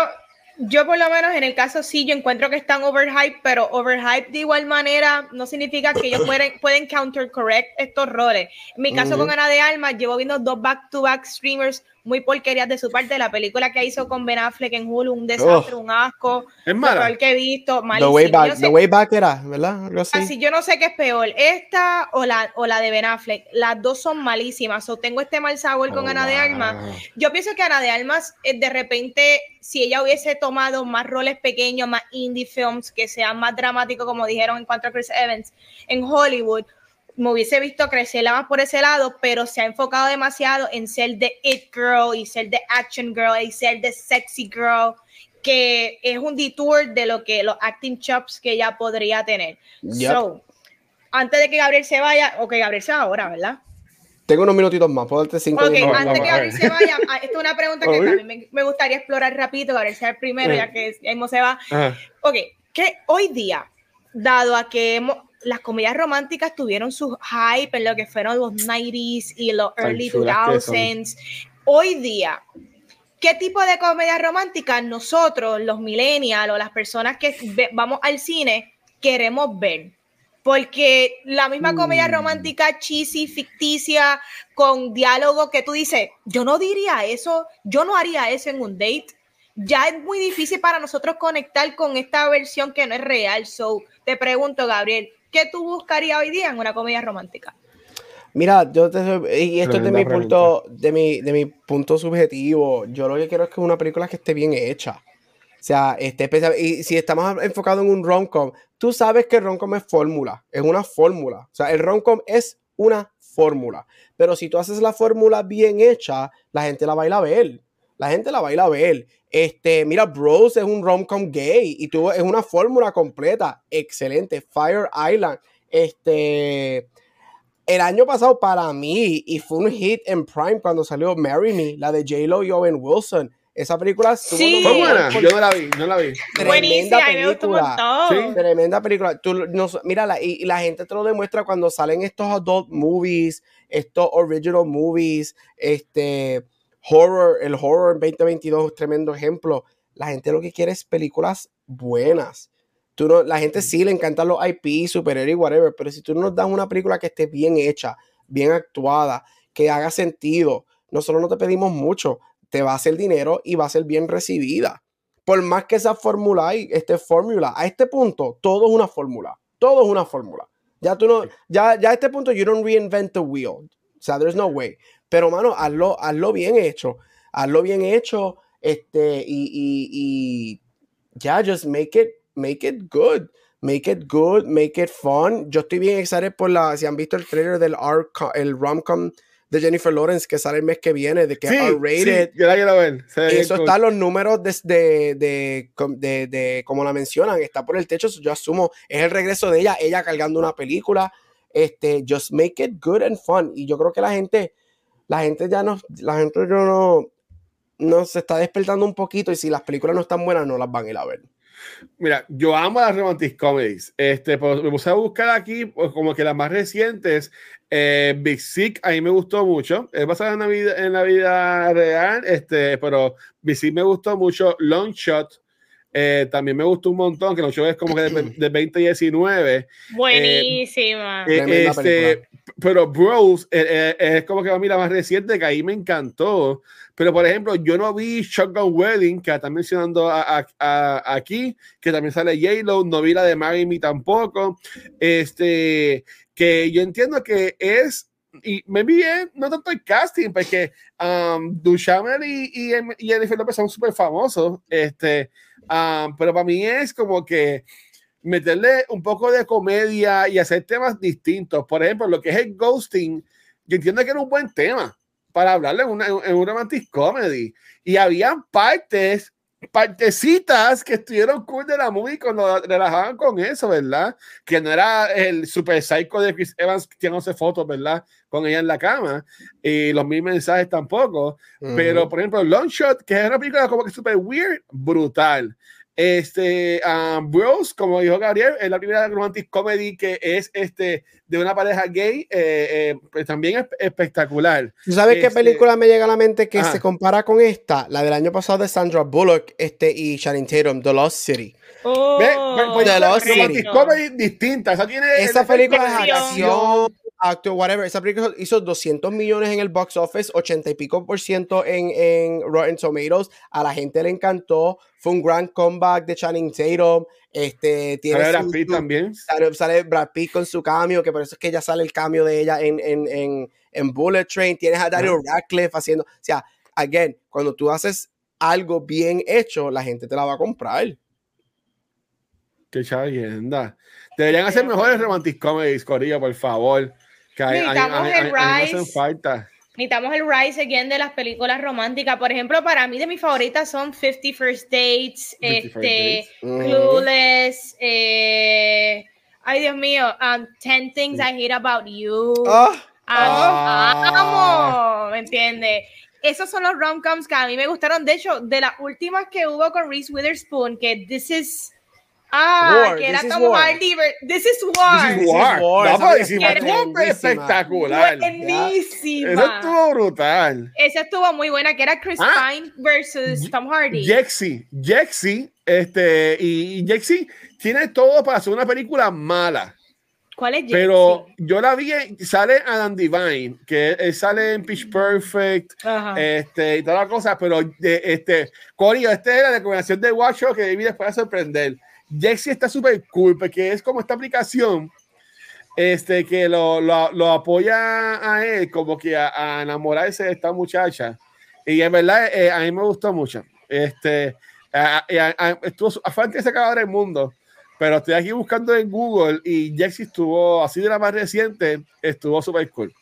yo por lo menos en el caso sí, yo encuentro que están overhyped, pero overhyped de igual manera no significa que ellos pueden, pueden counter correct estos roles. En mi caso con Ana de Alma, llevo viendo dos back-to-back streamers muy porquerías de su parte. La película que hizo con Ben Affleck en Hulu, un desastre, un asco. Es mala. El que he visto, The Way, back, The Way Back era, ¿verdad? Algo así. así. Yo no sé qué es peor, esta o la, o la de Ben Affleck. Las dos son malísimas. O tengo este mal sabor con oh, Ana de Alma. Yo pienso que Ana de Almas, eh, de repente, si ella hubiese tomado más roles pequeños, más indie films, que sean más dramáticos, como dijeron en cuanto a Chris Evans, en Hollywood, me hubiese visto crecerla más por ese lado, pero se ha enfocado demasiado en ser de it girl y ser de action girl y ser de sexy girl, que es un detour de lo que los acting chops que ella podría tener. So, antes de que Gabriel se vaya, o que Gabriel se va ahora, ¿verdad? Tengo unos minutitos más, puedo darte cinco minutos. antes de que Gabriel se vaya, ah, esta es una pregunta que también me, gustaría explorar rápido, Gabriel sea el primero, ya que mismo se va. Ok, que hoy día, dado a que hemos, las comedias románticas tuvieron su hype en lo que fueron los 90s y los early 2000s. Hoy día, ¿qué tipo de comedia romántica nosotros, los millennials o las personas que vamos al cine, queremos ver? Porque la misma comedia mm. romántica cheesy, ficticia, con diálogo que tú dices, yo no diría eso, yo no haría eso en un date. Ya es muy difícil para nosotros conectar con esta versión que no es real. So, te pregunto, Gabriel, ¿qué tú buscarías hoy día en una comedia romántica? Mira, yo te y esto es de mi punto, de mi, de mi punto subjetivo. Yo lo que quiero es que una película que esté bien hecha. O sea, esté especial. Y si estamos enfocados en un rom-com, tú sabes que el rom-com es fórmula, es una fórmula. O sea, el rom-com es una fórmula. Pero si tú haces la fórmula bien hecha, la gente la va a ir a ver. La gente la va a ir a ver. Este, mira, Bros es un rom-com gay y tuvo, es una fórmula completa. Excelente. Fire Island. Este, el año pasado para mí, y fue un hit en Prime cuando salió Marry Me, la de J-Lo y Owen Wilson. Esa película sí. fue buena. Yo no la vi, no la vi. Tremenda película. Sí. Tremenda película. Tú, no, mira, la, y, la gente te lo demuestra cuando salen estos adult movies, estos original movies, este horror, el horror en 2022 es un tremendo ejemplo. La gente lo que quiere es películas buenas. Tú no, la gente sí le encantan los IP, superhéroes, whatever, pero si tú nos das una película que esté bien hecha, bien actuada, que haga sentido, nosotros no te pedimos mucho, te va a hacer dinero y va a ser bien recibida. Por más que esa fórmula y este fórmula, a este punto, todo es una fórmula. Todo es una fórmula. Ya tú no, ya, ya a este punto, you don't reinvent the wheel. O sea, there's no way. Pero, mano, hazlo, hazlo bien hecho. Hazlo bien hecho. Este, y, y, y ya, just make it, make it good. Make it good, make it fun. Yo estoy bien excited por la. Si han visto el trailer del el rom-com de Jennifer Lawrence que sale el mes que viene, de que es R-rated. Sí. Eso está los números de, de, de, de, como la mencionan, está por el techo. Yo asumo, es el regreso de ella, ella cargando una película. Este, just make it good and fun. Y yo creo que la gente, la gente ya no, la gente ya no, no se está despertando un poquito y si las películas no están buenas no las van a ir a ver. Mira, yo amo las romantic comedies. Este, pues, me puse a buscar aquí pues, como que las más recientes. Eh, Big Sick a mí me gustó mucho. Es basada en la vida, en la vida real, este, pero Big Sick me gustó mucho. Long Shot eh, también me gustó un montón, que Long Shot es como que de, de 2019. Buenísima. Eh, este, pero Bros eh, eh, es como que a mí la más reciente, que ahí me encantó. Pero, por ejemplo, yo no vi Shotgun Wedding, que están mencionando aquí, que también sale J-Lo, no vi la de Marry Me tampoco. Este, que yo entiendo que es, y me vi bien, no tanto el casting, porque um, Duchamel y, y, y Jennifer López son súper famosos, este, um, pero para mí es como que meterle un poco de comedia y hacer temas distintos. Por ejemplo, lo que es el ghosting, yo entiendo que era un buen tema para hablarle en una, en una romantic comedy. Y había partes, partecitas que estuvieron cool de la movie cuando relajaban con eso, ¿verdad? Que no era el super psycho de Chris Evans tirándose fotos, ¿verdad? Con ella en la cama. Y los mil mensajes tampoco. Pero, por ejemplo, Long Shot, que es una película como que super weird, brutal. Este, um, Bros, como dijo Gabriel, es la primera romantic comedy que es este, de una pareja gay, eh, eh, pues también es espectacular. ¿Tú sabes qué Este- película me llega a la mente que Ajá. se compara con esta? La del año pasado de Sandra Bullock este, y Channing Tatum, The Lost City. Oh, Ve, pues, The Lost City. comedy distinta. Esa tiene Esa el- película es acción. acción, acto, whatever. Esa película hizo 200 millones en el box office, 80 y pico por ciento en, en Rotten Tomatoes. A la gente le encantó. Fue un gran comeback de Channing Tatum. Este, tiene Sale Brad Pitt también. Sale, sale Brad Pitt con su cambio, que por eso es que ya sale el cambio de ella en, en, en, en Bullet Train. Tienes a Daniel Radcliffe haciendo. O sea, again, cuando tú haces algo bien hecho, la gente te la va a comprar. Qué chavienda. Deberían hacer mejores romantic comedies, Corillo, por favor. Que hay, Necesitamos hay- el hay- Rise. hacen falta. Necesitamos el rise again de las películas románticas. Por ejemplo, para mí de mis favoritas son 50 First Dates, 50 First este. Clueless, eh, ay Dios mío, um, 10 Things I Hate About You. Amo, Ah. amo, ¿me entiendes? Esos son los rom-coms que a mí me gustaron. De hecho, de las últimas que hubo con Reese Witherspoon, que This is... Ah, War, que era This is Tom War. Hardy, ver- This is War. This is War. War, No, película estuvo buenísima. espectacular. Buenísima. Eso estuvo brutal. Esa estuvo muy buena, que era Chris Ah. Pine versus Tom Hardy. Jexy, Jexy, este, y, y Jexy tiene todo para hacer una película mala. ¿Cuál es Jexy? Pero yo la vi, sale Adam Divine, que él sale en Pitch Perfect, Ajá. este, y todas las cosas, pero de, este, Corio, esta es la recomendación de Watch Show que David les puede sorprender. Jexy está súper cool porque es como esta aplicación este, que lo, lo, apoya a él como que a, a enamorarse de esta muchacha. Y en verdad eh, a mí me gustó mucho. Este, a- a- estuvo su- fue antes de acabar el mundo, pero estoy aquí buscando en Google y Jexy estuvo así de la más reciente, estuvo súper cool.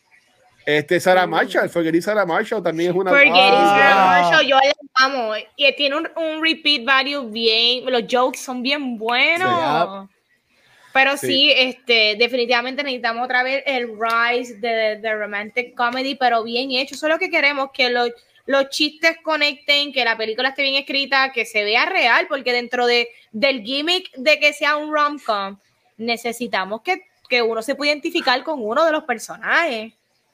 Este, Sarah Marshall, Forgetting Sarah Marshall también es una. Forgetting Ah. Sarah Marshall, yo la amo. Y tiene un, un repeat value bien, los jokes son bien buenos. Pero sí. Sí. este, definitivamente necesitamos otra vez el rise de, de romantic comedy, pero bien hecho. Eso es lo que queremos, que los, los chistes conecten, que la película esté bien escrita, que se vea real, porque dentro de, del gimmick de que sea un rom-com, necesitamos que, que uno se pueda identificar con uno de los personajes.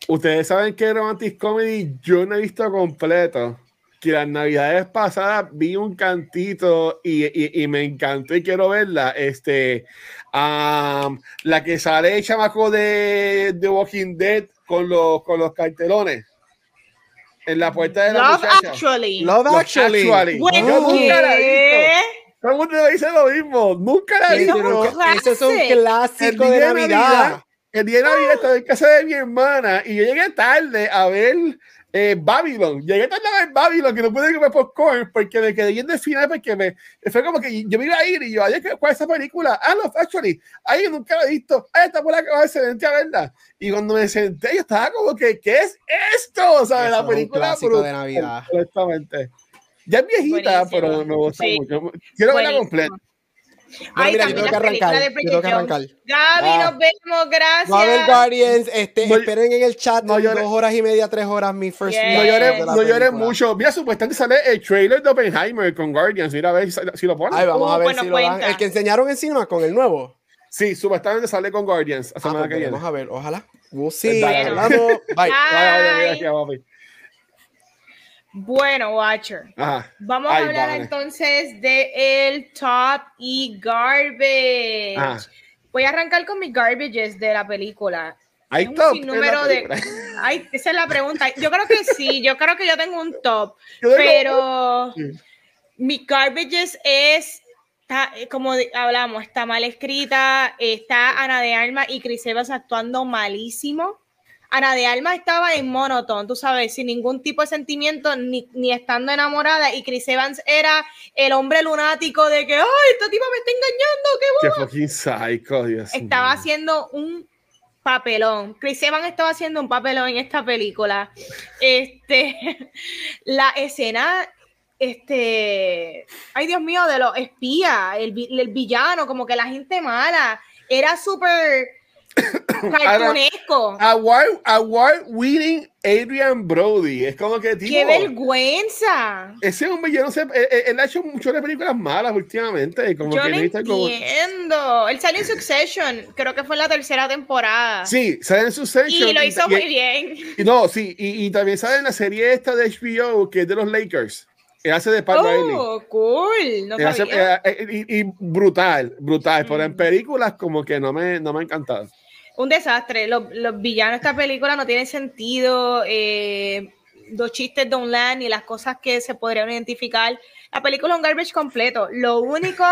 Ustedes saben que Romantic Comedy yo no he visto completo. Que las navidades pasadas vi un cantito y, y- y me encantó y quiero verla. Este, am, la que sale el chamaco de, de Walking Dead con los, con los cartelones en la puerta de la Love muchacha. Actually. Love Love Actually. Actually. Bueno, Yo nunca la he visto. Todo el mundo dice lo mismo. Nunca la he visto. Ese es un clásico de Navidad. Navidad, el día de Navidad estaba en casa de mi hermana y yo llegué tarde a ver eh, Babylon. Llegué tarde a ver Babylon, que no pude comer popcorn porque me quedé viendo el final porque me fue como que yo me iba a ir y yo, ay, ¿cuál es esa película? Ah, Love Actually. Ay, yo nunca la he visto. Ay, está por acá, se vente a verla. Y cuando me senté, yo estaba como que, ¿qué es esto? O sea, Eso la es un película clásico brutal, de Navidad. Honestamente. Ya es viejita, Buenísimo. pero me gusta Sí. mucho. Quiero verla Buenísimo. Ay, mira, yo tengo que arrancar, yo tengo que arrancar. Gaby, Ah. nos vemos, gracias. Va a haber Guardians, este, No- esperen en el chat no llores. dos horas y media, tres horas, mi first Yes. No llores, no llores mucho. Mira, supuestamente sale el trailer de Oppenheimer con Guardians. Mira a ver si, si lo ponen. Ay, vamos Uh, a ver bueno, si lo dan. cuenta. El que enseñaron encima con el nuevo. Sí, supuestamente sale con Guardians Ah, semana pues que viene. vamos a ver, ojalá. We'll see. Hablamos. Bye. Ay, ay, ay, Bye. ay, papi. Bueno, Watcher. Ajá. Vamos Ay, a hablar vale. entonces de el top y garbage. Voy a arrancar con mis garbages de la película. Hay un top. sinnúmero de-. Ay, esa es la pregunta. Yo creo que sí, yo creo que yo tengo un top, tengo- pero Sí. mi garbages es, está- eh, como hablamos, está mal escrita, está Ana de Alma y Chris Evans actuando malísimo. Ana de Alma estaba en monotón, tú sabes, sin ningún tipo de sentimiento, ni, ni estando enamorada, y Chris Evans era el hombre lunático de que, ay, esta tipa me está engañando, qué Qué fucking psycho, Dios Estaba haciendo un papelón. Chris Evans estaba haciendo un papelón en esta película. Este, la escena, este, ay Dios mío, de los espías, el, el villano, como que la gente mala, era súper, Cartunesco. Award, award winning Adrian Brody. Es como que tipo. ¡Qué vergüenza! Ese hombre, yo no sé, él, él ha hecho muchas películas malas últimamente. Como yo que no necesita como- entiendo. Él salió en Succession, creo que fue en la tercera temporada. Sí, sale en Succession. y lo hizo y- muy bien. y no, sí, y, también sale en la serie esta de HBO que es de los Lakers. Que hace de Pat Riley. Oh, cool. No Él hace- eh, eh, y, brutal, brutal. Pero en Mm. películas como que no me, no me ha encantado. Un desastre. Los, los villanos de esta película no tienen sentido. eh, los chistes de Online y las cosas que se podrían identificar. La película es un garbage completo. Lo único,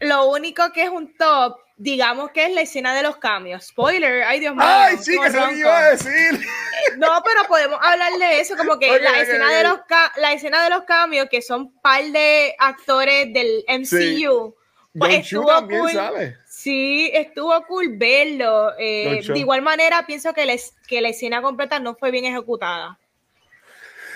lo único que es un top, digamos que es la escena de los cambios. Spoiler, ay Dios mío. Ay, sí, que se lo ronco. iba a decir. No, pero podemos hablar de eso, como que la escena de los la escena de los cambios, que son par de actores del MCU. Pues Don Chu estuvo también cool. sabe. Sí, estuvo cool verlo. eh, de igual manera, pienso que, les, que la escena completa no fue bien ejecutada.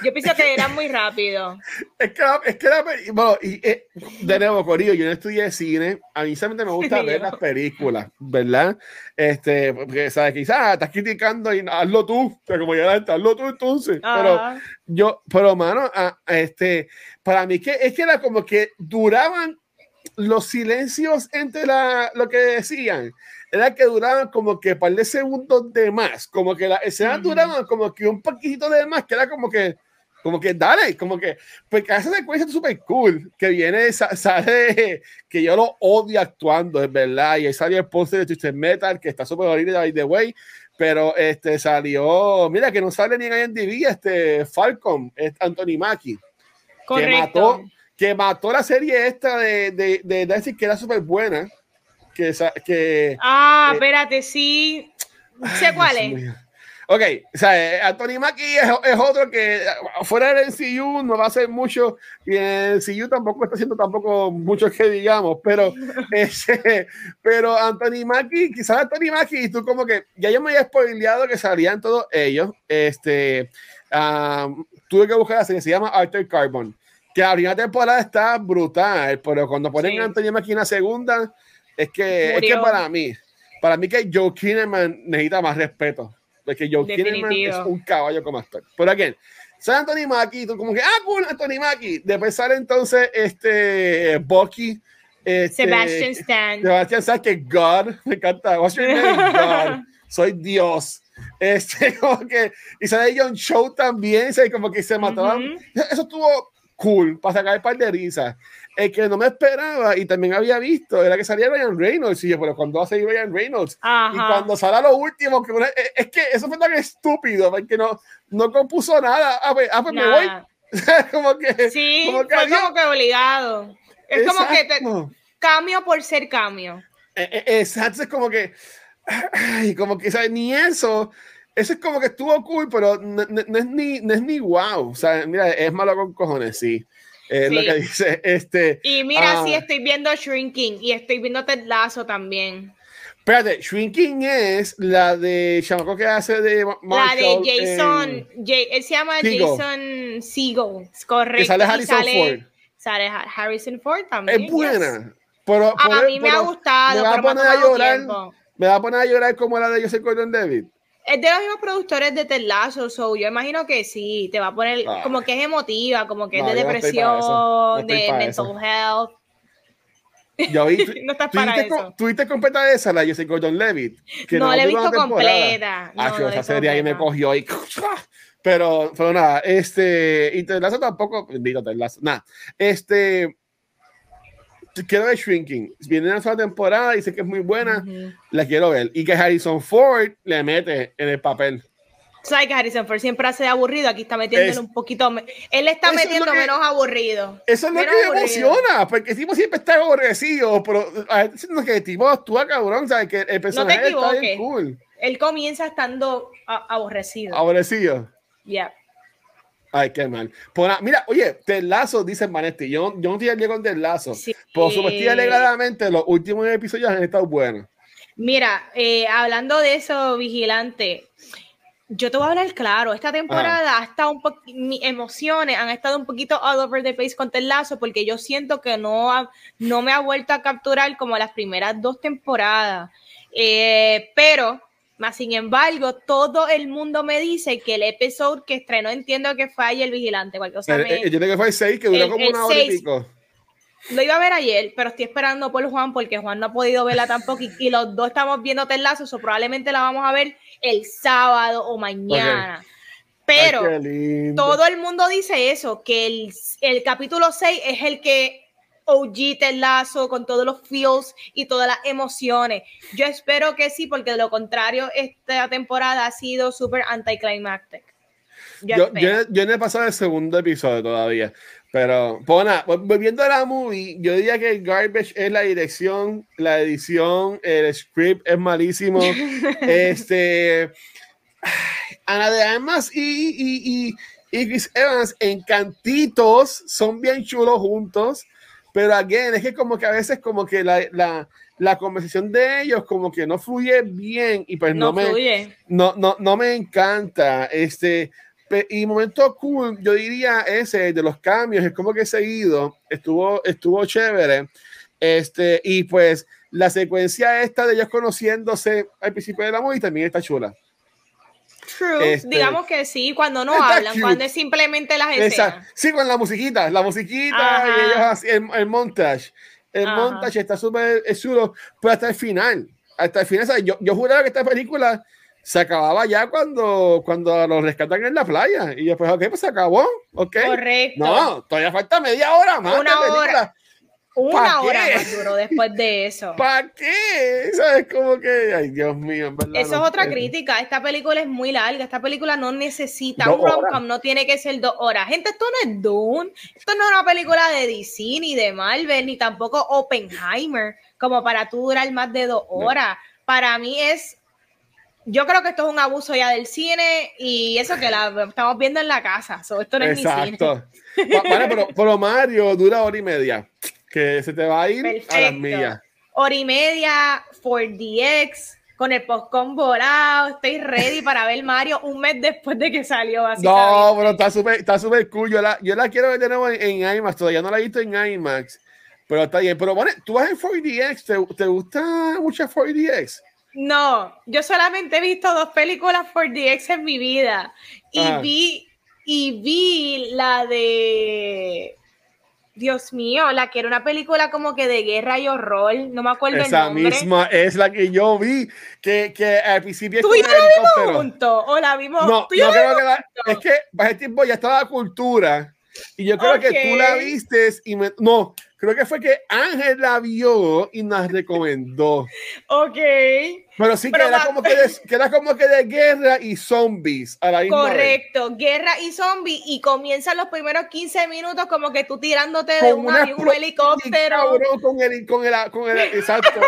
Yo pienso que era muy rápido. Es que, es que la bueno, y, eh, de nuevo, Corillo, yo no estudié cine, a mí solamente me gusta Sí, ver las películas, ¿verdad? Este, porque, ¿sabes? Quizás estás criticando y hazlo tú, pero como ya hazlo tú entonces. Pero Ajá. yo, pero mano, a- a este, para mí que es que era como que duraban los silencios entre la, lo que decían. Era que duraban como que par de segundos de más, como que las escenas Ujú. duraban como que un poquito de más, que era como que, como que dale, como que, porque esa secuencia es súper cool, que viene, sa- sale, que yo lo odio actuando, es verdad, y ahí salió el póster de Twisted Metal, que está súper horrible, by the way, pero este salió, mira que no sale ni en IMDb, este Falcon, es Anthony Mackie, que Correcto. mató, que mató la serie esta de, de, de Netflix, que era súper buena, que, que Ah, Eh, espérate, sí. Sé cuál es. mío. Ok, o sea, eh, Anthony Mackie es, es otro que eh, fuera del MCU no va a hacer mucho y en el MCU tampoco está haciendo tampoco mucho que digamos, pero ese, pero Anthony Mackie, quizás Anthony Mackie y tú como que ya yo me había spoileado que salían todos ellos, este, ah, tuve que buscar la serie, se llama Arthur Carbon, que la primera temporada está brutal, pero cuando ponen Sí. a Anthony Mackie en la segunda, es que, es que para mí, para mí que Joe Kinnaman necesita más respeto. Porque Joe Kinnaman es un caballo como actor. Pero aquí, sale Anthony Mackie, tú como que, ah, cool, Anthony Mackie. Después sale entonces este Bucky. Este, Sebastian Stan. Sebastian Stan, que God, me encanta. What's your name? God. Soy Dios. Este, como que, y sale John Show también, ¿sabes? como que se mataban. Ujú. Eso estuvo cool, para sacar un par de risas. El que no me esperaba y también había visto era que salía Ryan Reynolds. Y yo, pero cuando va a salir Ryan Reynolds? Y Ajá. cuando sale a lo último, que una- es que eso fue tan estúpido, porque no, no compuso nada. Ah, pues, ah, pues me voy. Como que. Sí, como que fue como que obligado. Es como que te, Exacto. cambio por ser cambio. Eh, eh, Exacto, es como que. Ay, como que, ¿sabes? Ni eso. Eso es como que estuvo cool, pero no, no- no es, ni, no es ni wow. O sea, mira, es malo con cojones, sí. Es lo Sí. que dice. Este. Y mira, Ah. sí, estoy viendo Shrinking y estoy viendo Ted Lasso también. Espérate, Shrinking es la de Chamaco que hace de Ma- La Marshall de Jason, en- él se llama Segel. Jason es correcto. que sale Harrison sale, Ford. sale Ha- Harrison Ford también. Es buena. Pero, yes. A pero- mí me ha pero gustado, me va a me ha poner a llorar. tiempo. Me va a poner a llorar como la de Joseph Gordon David. Es de los mismos productores de Ted Lasso, so yo imagino que sí, te va a poner Ah. como que es emotiva, como que No, es de no. No depresión, de mental health. Yo vi, No estás para tuviste, eso. tuviste completa esa, la Joseph Gordon Levitt. Que No la he visto completa. Ah, yo, esa serie ahí me cogió y. Pero, pero nada, este. Y Ted Lasso tampoco. Bendito Ted Lasso. Nada. Este. Quiero ver Shrinking. Viene una sola temporada, dice que es muy buena. Ujú. La quiero ver. Y que Harrison Ford le mete en el papel. Sabes que Harrison Ford siempre hace aburrido, aquí está metiéndole Es- un poquito. Él está es metiendo lo que- menos aburrido. Eso es lo que me emociona, porque el tipo siempre está aborrecido, pero a veces siento que el tipo actúa cabrón, ¿sabes? Que el personaje está equivoques. bien cool. Él comienza estando aborrecido. Aborrecido. Yeah. Ay, qué mal. Mira, oye, Ted Lasso, dice Manetti. Yo, yo no estoy al día con Ted Lasso. Sí. Por supuesto, alegadamente, los últimos episodios han estado buenos. Mira, eh, hablando de eso, vigilante, yo te voy a hablar claro. Esta temporada ha estado un poco, mis emociones han estado un poquito all over the place con Ted Lasso porque yo siento que no, ha- no me ha vuelto a capturar como las primeras dos temporadas. Eh, pero, más sin embargo, todo el mundo me dice que el episodio que estrenó, entiendo que fue ayer el vigilante. Cualquier cosa me- Eh, yo creo que fue el 6, que duró el- como el una hora y pico. Lo iba a ver ayer, pero estoy esperando por Juan porque Juan no ha podido verla tampoco y, y los dos estamos viendo Ted Lasso, so probablemente la vamos a ver el sábado o mañana. Pero Ay, todo el mundo dice eso, que el, el capítulo 6 es el que OG Ted Lasso con todos los feels y todas las emociones. Yo espero que sí, porque de lo contrario esta temporada ha sido súper anticlimactic. Yo, Yo, espero. yo, yo no he pasado el segundo episodio todavía. Pero, Pona, volviendo a la movie, yo diría que el garbage es la dirección, la edición, el script es malísimo. este. Ana de Armas y, y, y, y Chris Evans en cantitos son bien chulos juntos. Pero, again, es que como que a veces, como que la, la, la conversación de ellos, como que no fluye bien y pues no, no me fluye. no, no, no me encanta. Este, y momento cool, yo diría ese de los cambios, es como que seguido, estuvo, estuvo chévere. Este, y pues la secuencia esta de ellos conociéndose al principio de la movie también está chula. True. Este- Digamos que sí, cuando no hablan, cute. cuando es simplemente las escenas. sí, con la musiquita, la musiquita Ajá. y ellos así, el, el montage. El Ajá. montage está súper chulo, pero hasta el final, hasta el final, sea, yo, yo juraba que esta película se acababa ya cuando, cuando los rescatan en la playa. Y después, ok, pues se acabó, ok. Correcto. No, todavía falta media hora más. Una hora. ¿Pa' Una hora qué? más duro después de eso. ¿Para qué? ¿Sabes? Como que, ay, Dios mío, en verdad. Eso no es otra crítica. Esta película es muy larga. Esta película no necesita Dos un rom horas. no tiene que ser dos horas. Gente, esto no es Dune. Esto no es una película de DC, ni de Marvel, ni tampoco Oppenheimer, como para tú durar más de dos horas. Para mí es. Yo creo que esto es un abuso ya del cine y eso que la estamos viendo en la casa. So, esto no es mi cine. Vale, pero, pero Mario dura hora y media. Que se te va a ir a las millas. Hora y media, 4DX, con el postcón volado. Estoy ready para ver Mario un mes después de que salió. No, pero está súper está súper cool. Yo la, yo la quiero ver de nuevo en, en IMAX. Todavía no la he visto en IMAX. Pero está bien. Pero bueno, tú vas en 4DX. ¿Te, te gusta mucho 4DX? No, yo solamente he visto dos películas 4DX en mi vida. Y Ah. vi, y vi la de. Dios mío, la que era una película como que de guerra y horror. No me acuerdo el Esa nombre. misma es la que yo vi. Que, que al principio ¿Tú y yo el la vimos juntos? ¿O la vimos? No, es que para ese tiempo ya estaba la cultura y yo creo que tú la viste y me, no, creo que fue que Ángel la vio y nos recomendó. Ok. Pero sí Pero que era va- como que, de, que era como que de guerra y zombies a la misma vez. Correcto, guerra y zombie y comienzan los primeros 15 minutos como que tú tirándote de Con un una un helicóptero. cabrón, con el, con el, con el, exacto.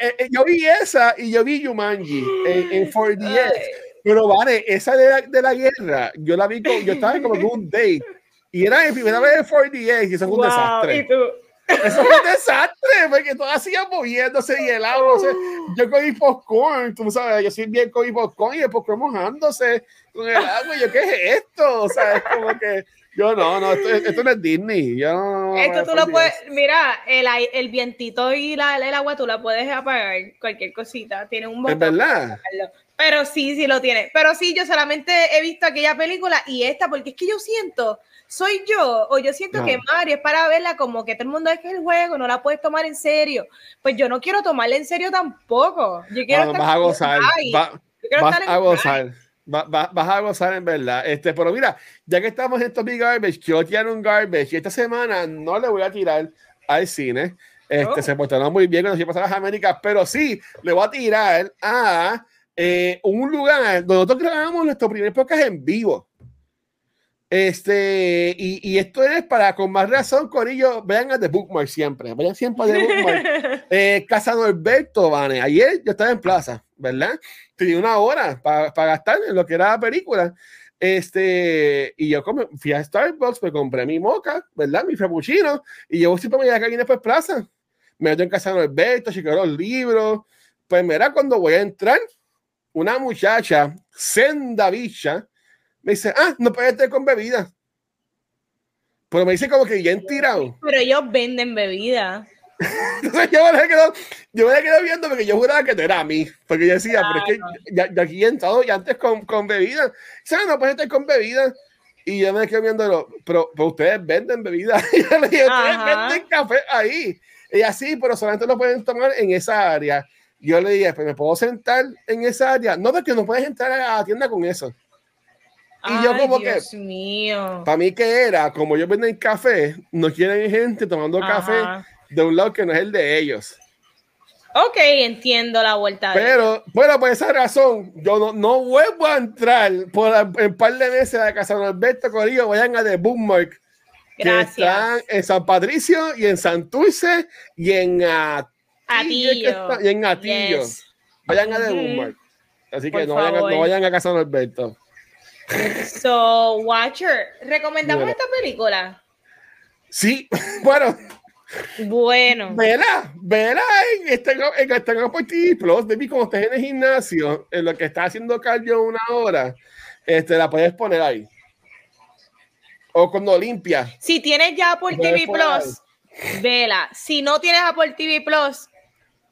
Eh, eh, yo vi esa y yo vi Jumanji en, en 4DX. Ay. Pero vale, esa de la, de la guerra, yo la vi, con, yo estaba como en un date y era mi primera vez en 4DX y eso fue un Wow, desastre. y tú, Eso fue un desastre, porque todas siguen moviéndose y el agua. o sea, yo cogí popcorn, tú sabes, yo soy bien cogí popcorn y el popcorn mojándose con el agua. Y yo, ¿qué es esto? O sea, es como que yo no, no, esto, esto no es Disney. Yo no, Esto tú lo puedes, mira, el, el vientito y la, el agua tú la puedes apagar, cualquier cosita, tiene un Es botón. verdad. Pero sí, sí lo tiene. Pero sí, yo solamente he visto aquella película y esta, porque es que yo siento, soy yo, o yo siento No. que Mario es para verla como que todo el mundo es que el juego, no la puedes tomar en serio. Pues yo no quiero tomarla en serio tampoco. Yo quiero No, estar vas a gozar. va- vas a gozar. Va- va- vas a gozar en verdad. Este, pero mira, ya que estamos en Topic Garbage, quiero tirar un garbage y esta semana no le voy a tirar al cine. Este, Oh. Se portaron muy bien cuando se pasaron las Américas, pero sí le voy a tirar a eh, un lugar donde nosotros grabamos nuestro primer podcast en vivo. Este, y, y esto es para con más razón, Corillo, vayan a The Bookmark siempre, vayan siempre a The Bookmark. Eh, Casa Norberto, Vane. Ayer yo estaba en plaza, ¿verdad? Tenía una hora para gastar en lo que era la película. Este, y yo come- fui a Starbucks, me compré mi moca, ¿verdad? Mi frappuccino, y yo siempre me a aquí después plaza. Me meto en Casa Norberto, chequeo los libros. Pues mira, cuando voy a entrar, una muchacha, senda bicha, me dice, ah, no puedes estar con bebida. Pero me dice como que bien tirado. Pero ellos venden bebida. Entonces yo me, quedo, yo me quedo viendo porque yo juraba que no era a mí. Porque yo decía, pero es que ya, ya aquí he entrado y antes con, con bebida. ¿Sabes? No puedes estar con bebida. Y yo me quedo viendo, pero, pero ustedes venden bebida. y yo le dije, ustedes venden café ahí. Y así, pero solamente lo pueden tomar en esa área. Yo le dije, pues me puedo sentar en esa área. No, porque no puedes entrar a la tienda con eso. Y yo como Dios que, mío. para mí que era, como ellos venden café, no quieren gente tomando café de un lado que no es el de ellos. Ok, entiendo la vuelta. Pero, bueno, por esa razón, yo no, no vuelvo a entrar por un par de meses a casa de Alberto Corillo, vayan a The Bookmark, que están en San Patricio y en Santurce y en Atillo. y en Atillo. Vayan a The Bookmark. Así que no vayan, a, no vayan, a, casa de Alberto. So, Watcher, ¿recomendamos esta película? Sí, bueno. Bueno. Vela, vela en este en este TV Plus, baby, como estés en el gimnasio, en lo que está haciendo cardio una hora, este, la puedes poner ahí. O cuando limpia. Si tienes ya Apple TV Plus, vela. Si no tienes Apple TV Plus,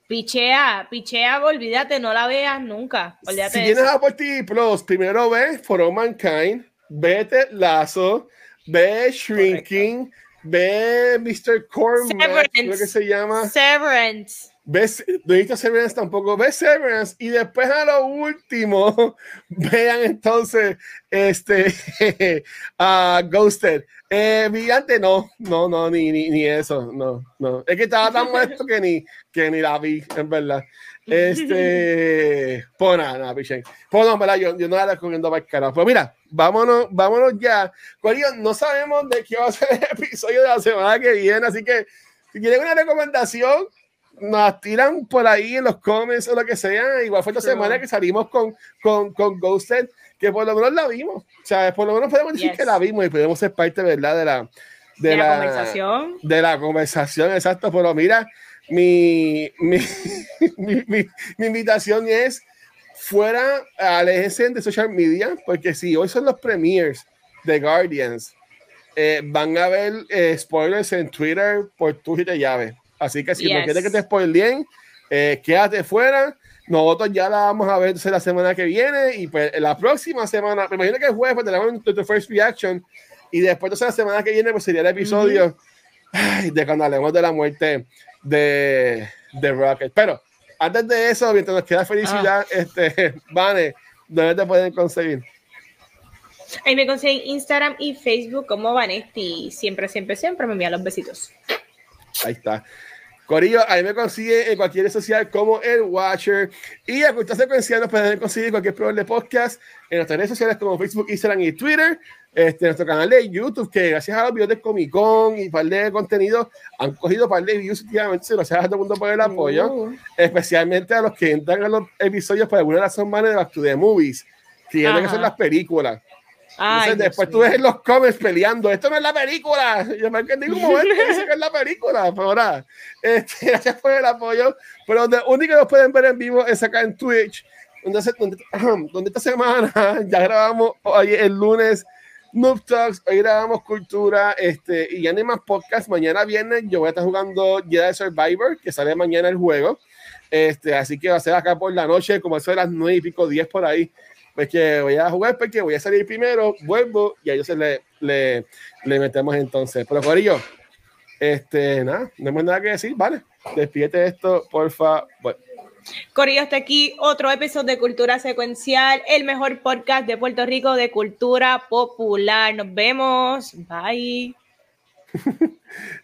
Pichea, pichea, olvídate, no la veas nunca. si tienes Apple TV Plus, primero ve For All Mankind, vete Lazo, ve Shrinking, ve Mr. Cormac, lo que se llama. Severance. Ves, no viste Severance tampoco, ves Severance y después a lo último vean entonces este a Ghosted. Eh, no, no, no, ni, ni, ni, eso, no, no. Es que estaba tan muerto que ni, que ni la vi, en verdad. Este, pues nada, nada, pichen. Pues no, verdad, yo, yo no la recomiendo para el canal. Pues mira, vámonos, vámonos ya. Corillo, no sabemos de qué va a ser el episodio de la semana que viene, así que si quieren una recomendación, nos tiran por ahí en los comments o lo que sea. Igual fue esta semana que salimos con, con, con Ghosted, que por lo menos la vimos. O sea, por lo menos podemos decir que la vimos y podemos ser parte, ¿verdad? De la, de, la, conversación. De la conversación, exacto. Pero mira, mi, mi, mi, mi, invitación es fuera, aléjense de social media, porque si hoy son los premiers de Guardians, eh, van a ver eh, spoilers en Twitter por tu y llave. Así que si no quieres que te spoilen, eh, quédate fuera. Nosotros ya la vamos a ver la semana que viene y pues la próxima semana, me imagino que el jueves pues tenemos tu first reaction y después de la semana que viene pues sería el episodio de cuando hablemos de la muerte de, de Rocket. Pero antes de eso, mientras nos queda felicidad, ah. este, Vane, ¿dónde te pueden conseguir? Ahí me consiguen Instagram y Facebook como Vanesti. Siempre, siempre, siempre me envían los besitos. Ahí está. Corillo, ahí me consigue en cualquier red social como el Watcher. Y a Cultura Secuencial nos pueden conseguir cualquier programa de podcast en nuestras redes sociales como Facebook, Instagram y Twitter. Este, nuestro canal de YouTube, que gracias a los videos de Comic Con y par de contenido han cogido par de views últimamente. Gracias a todo el mundo por el apoyo, uh. especialmente a los que entran a los episodios por alguna razón más de Back to the Movies, que que son las películas. Entonces, después tú ves los comments peleando, esto no es la película. Yo me entendí como momento que es la película, pero ahora, este, gracias por el apoyo. Pero donde único que nos pueden ver en vivo es acá en Twitch, donde, donde, esta semana ya grabamos hoy el lunes Noob Talks, hoy grabamos Cultura, este, y ya no hay más podcast. Mañana viernes yo voy a estar jugando Jedi Survivor, que sale mañana el juego. Este, así que va a ser acá por la noche, como eso de las nueve y pico, diez por ahí pues que voy a jugar porque voy a salir primero, vuelvo y a ellos le, le, le metemos entonces. Pero Corillo, este, nada, no hay nada que decir, vale, despídete esto, porfa. Bueno. Corillo, hasta aquí otro episodio de Cultura Secuencial, el mejor podcast de Puerto Rico de cultura popular. Nos vemos. Bye.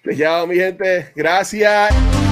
Te llamo, mi gente. Gracias.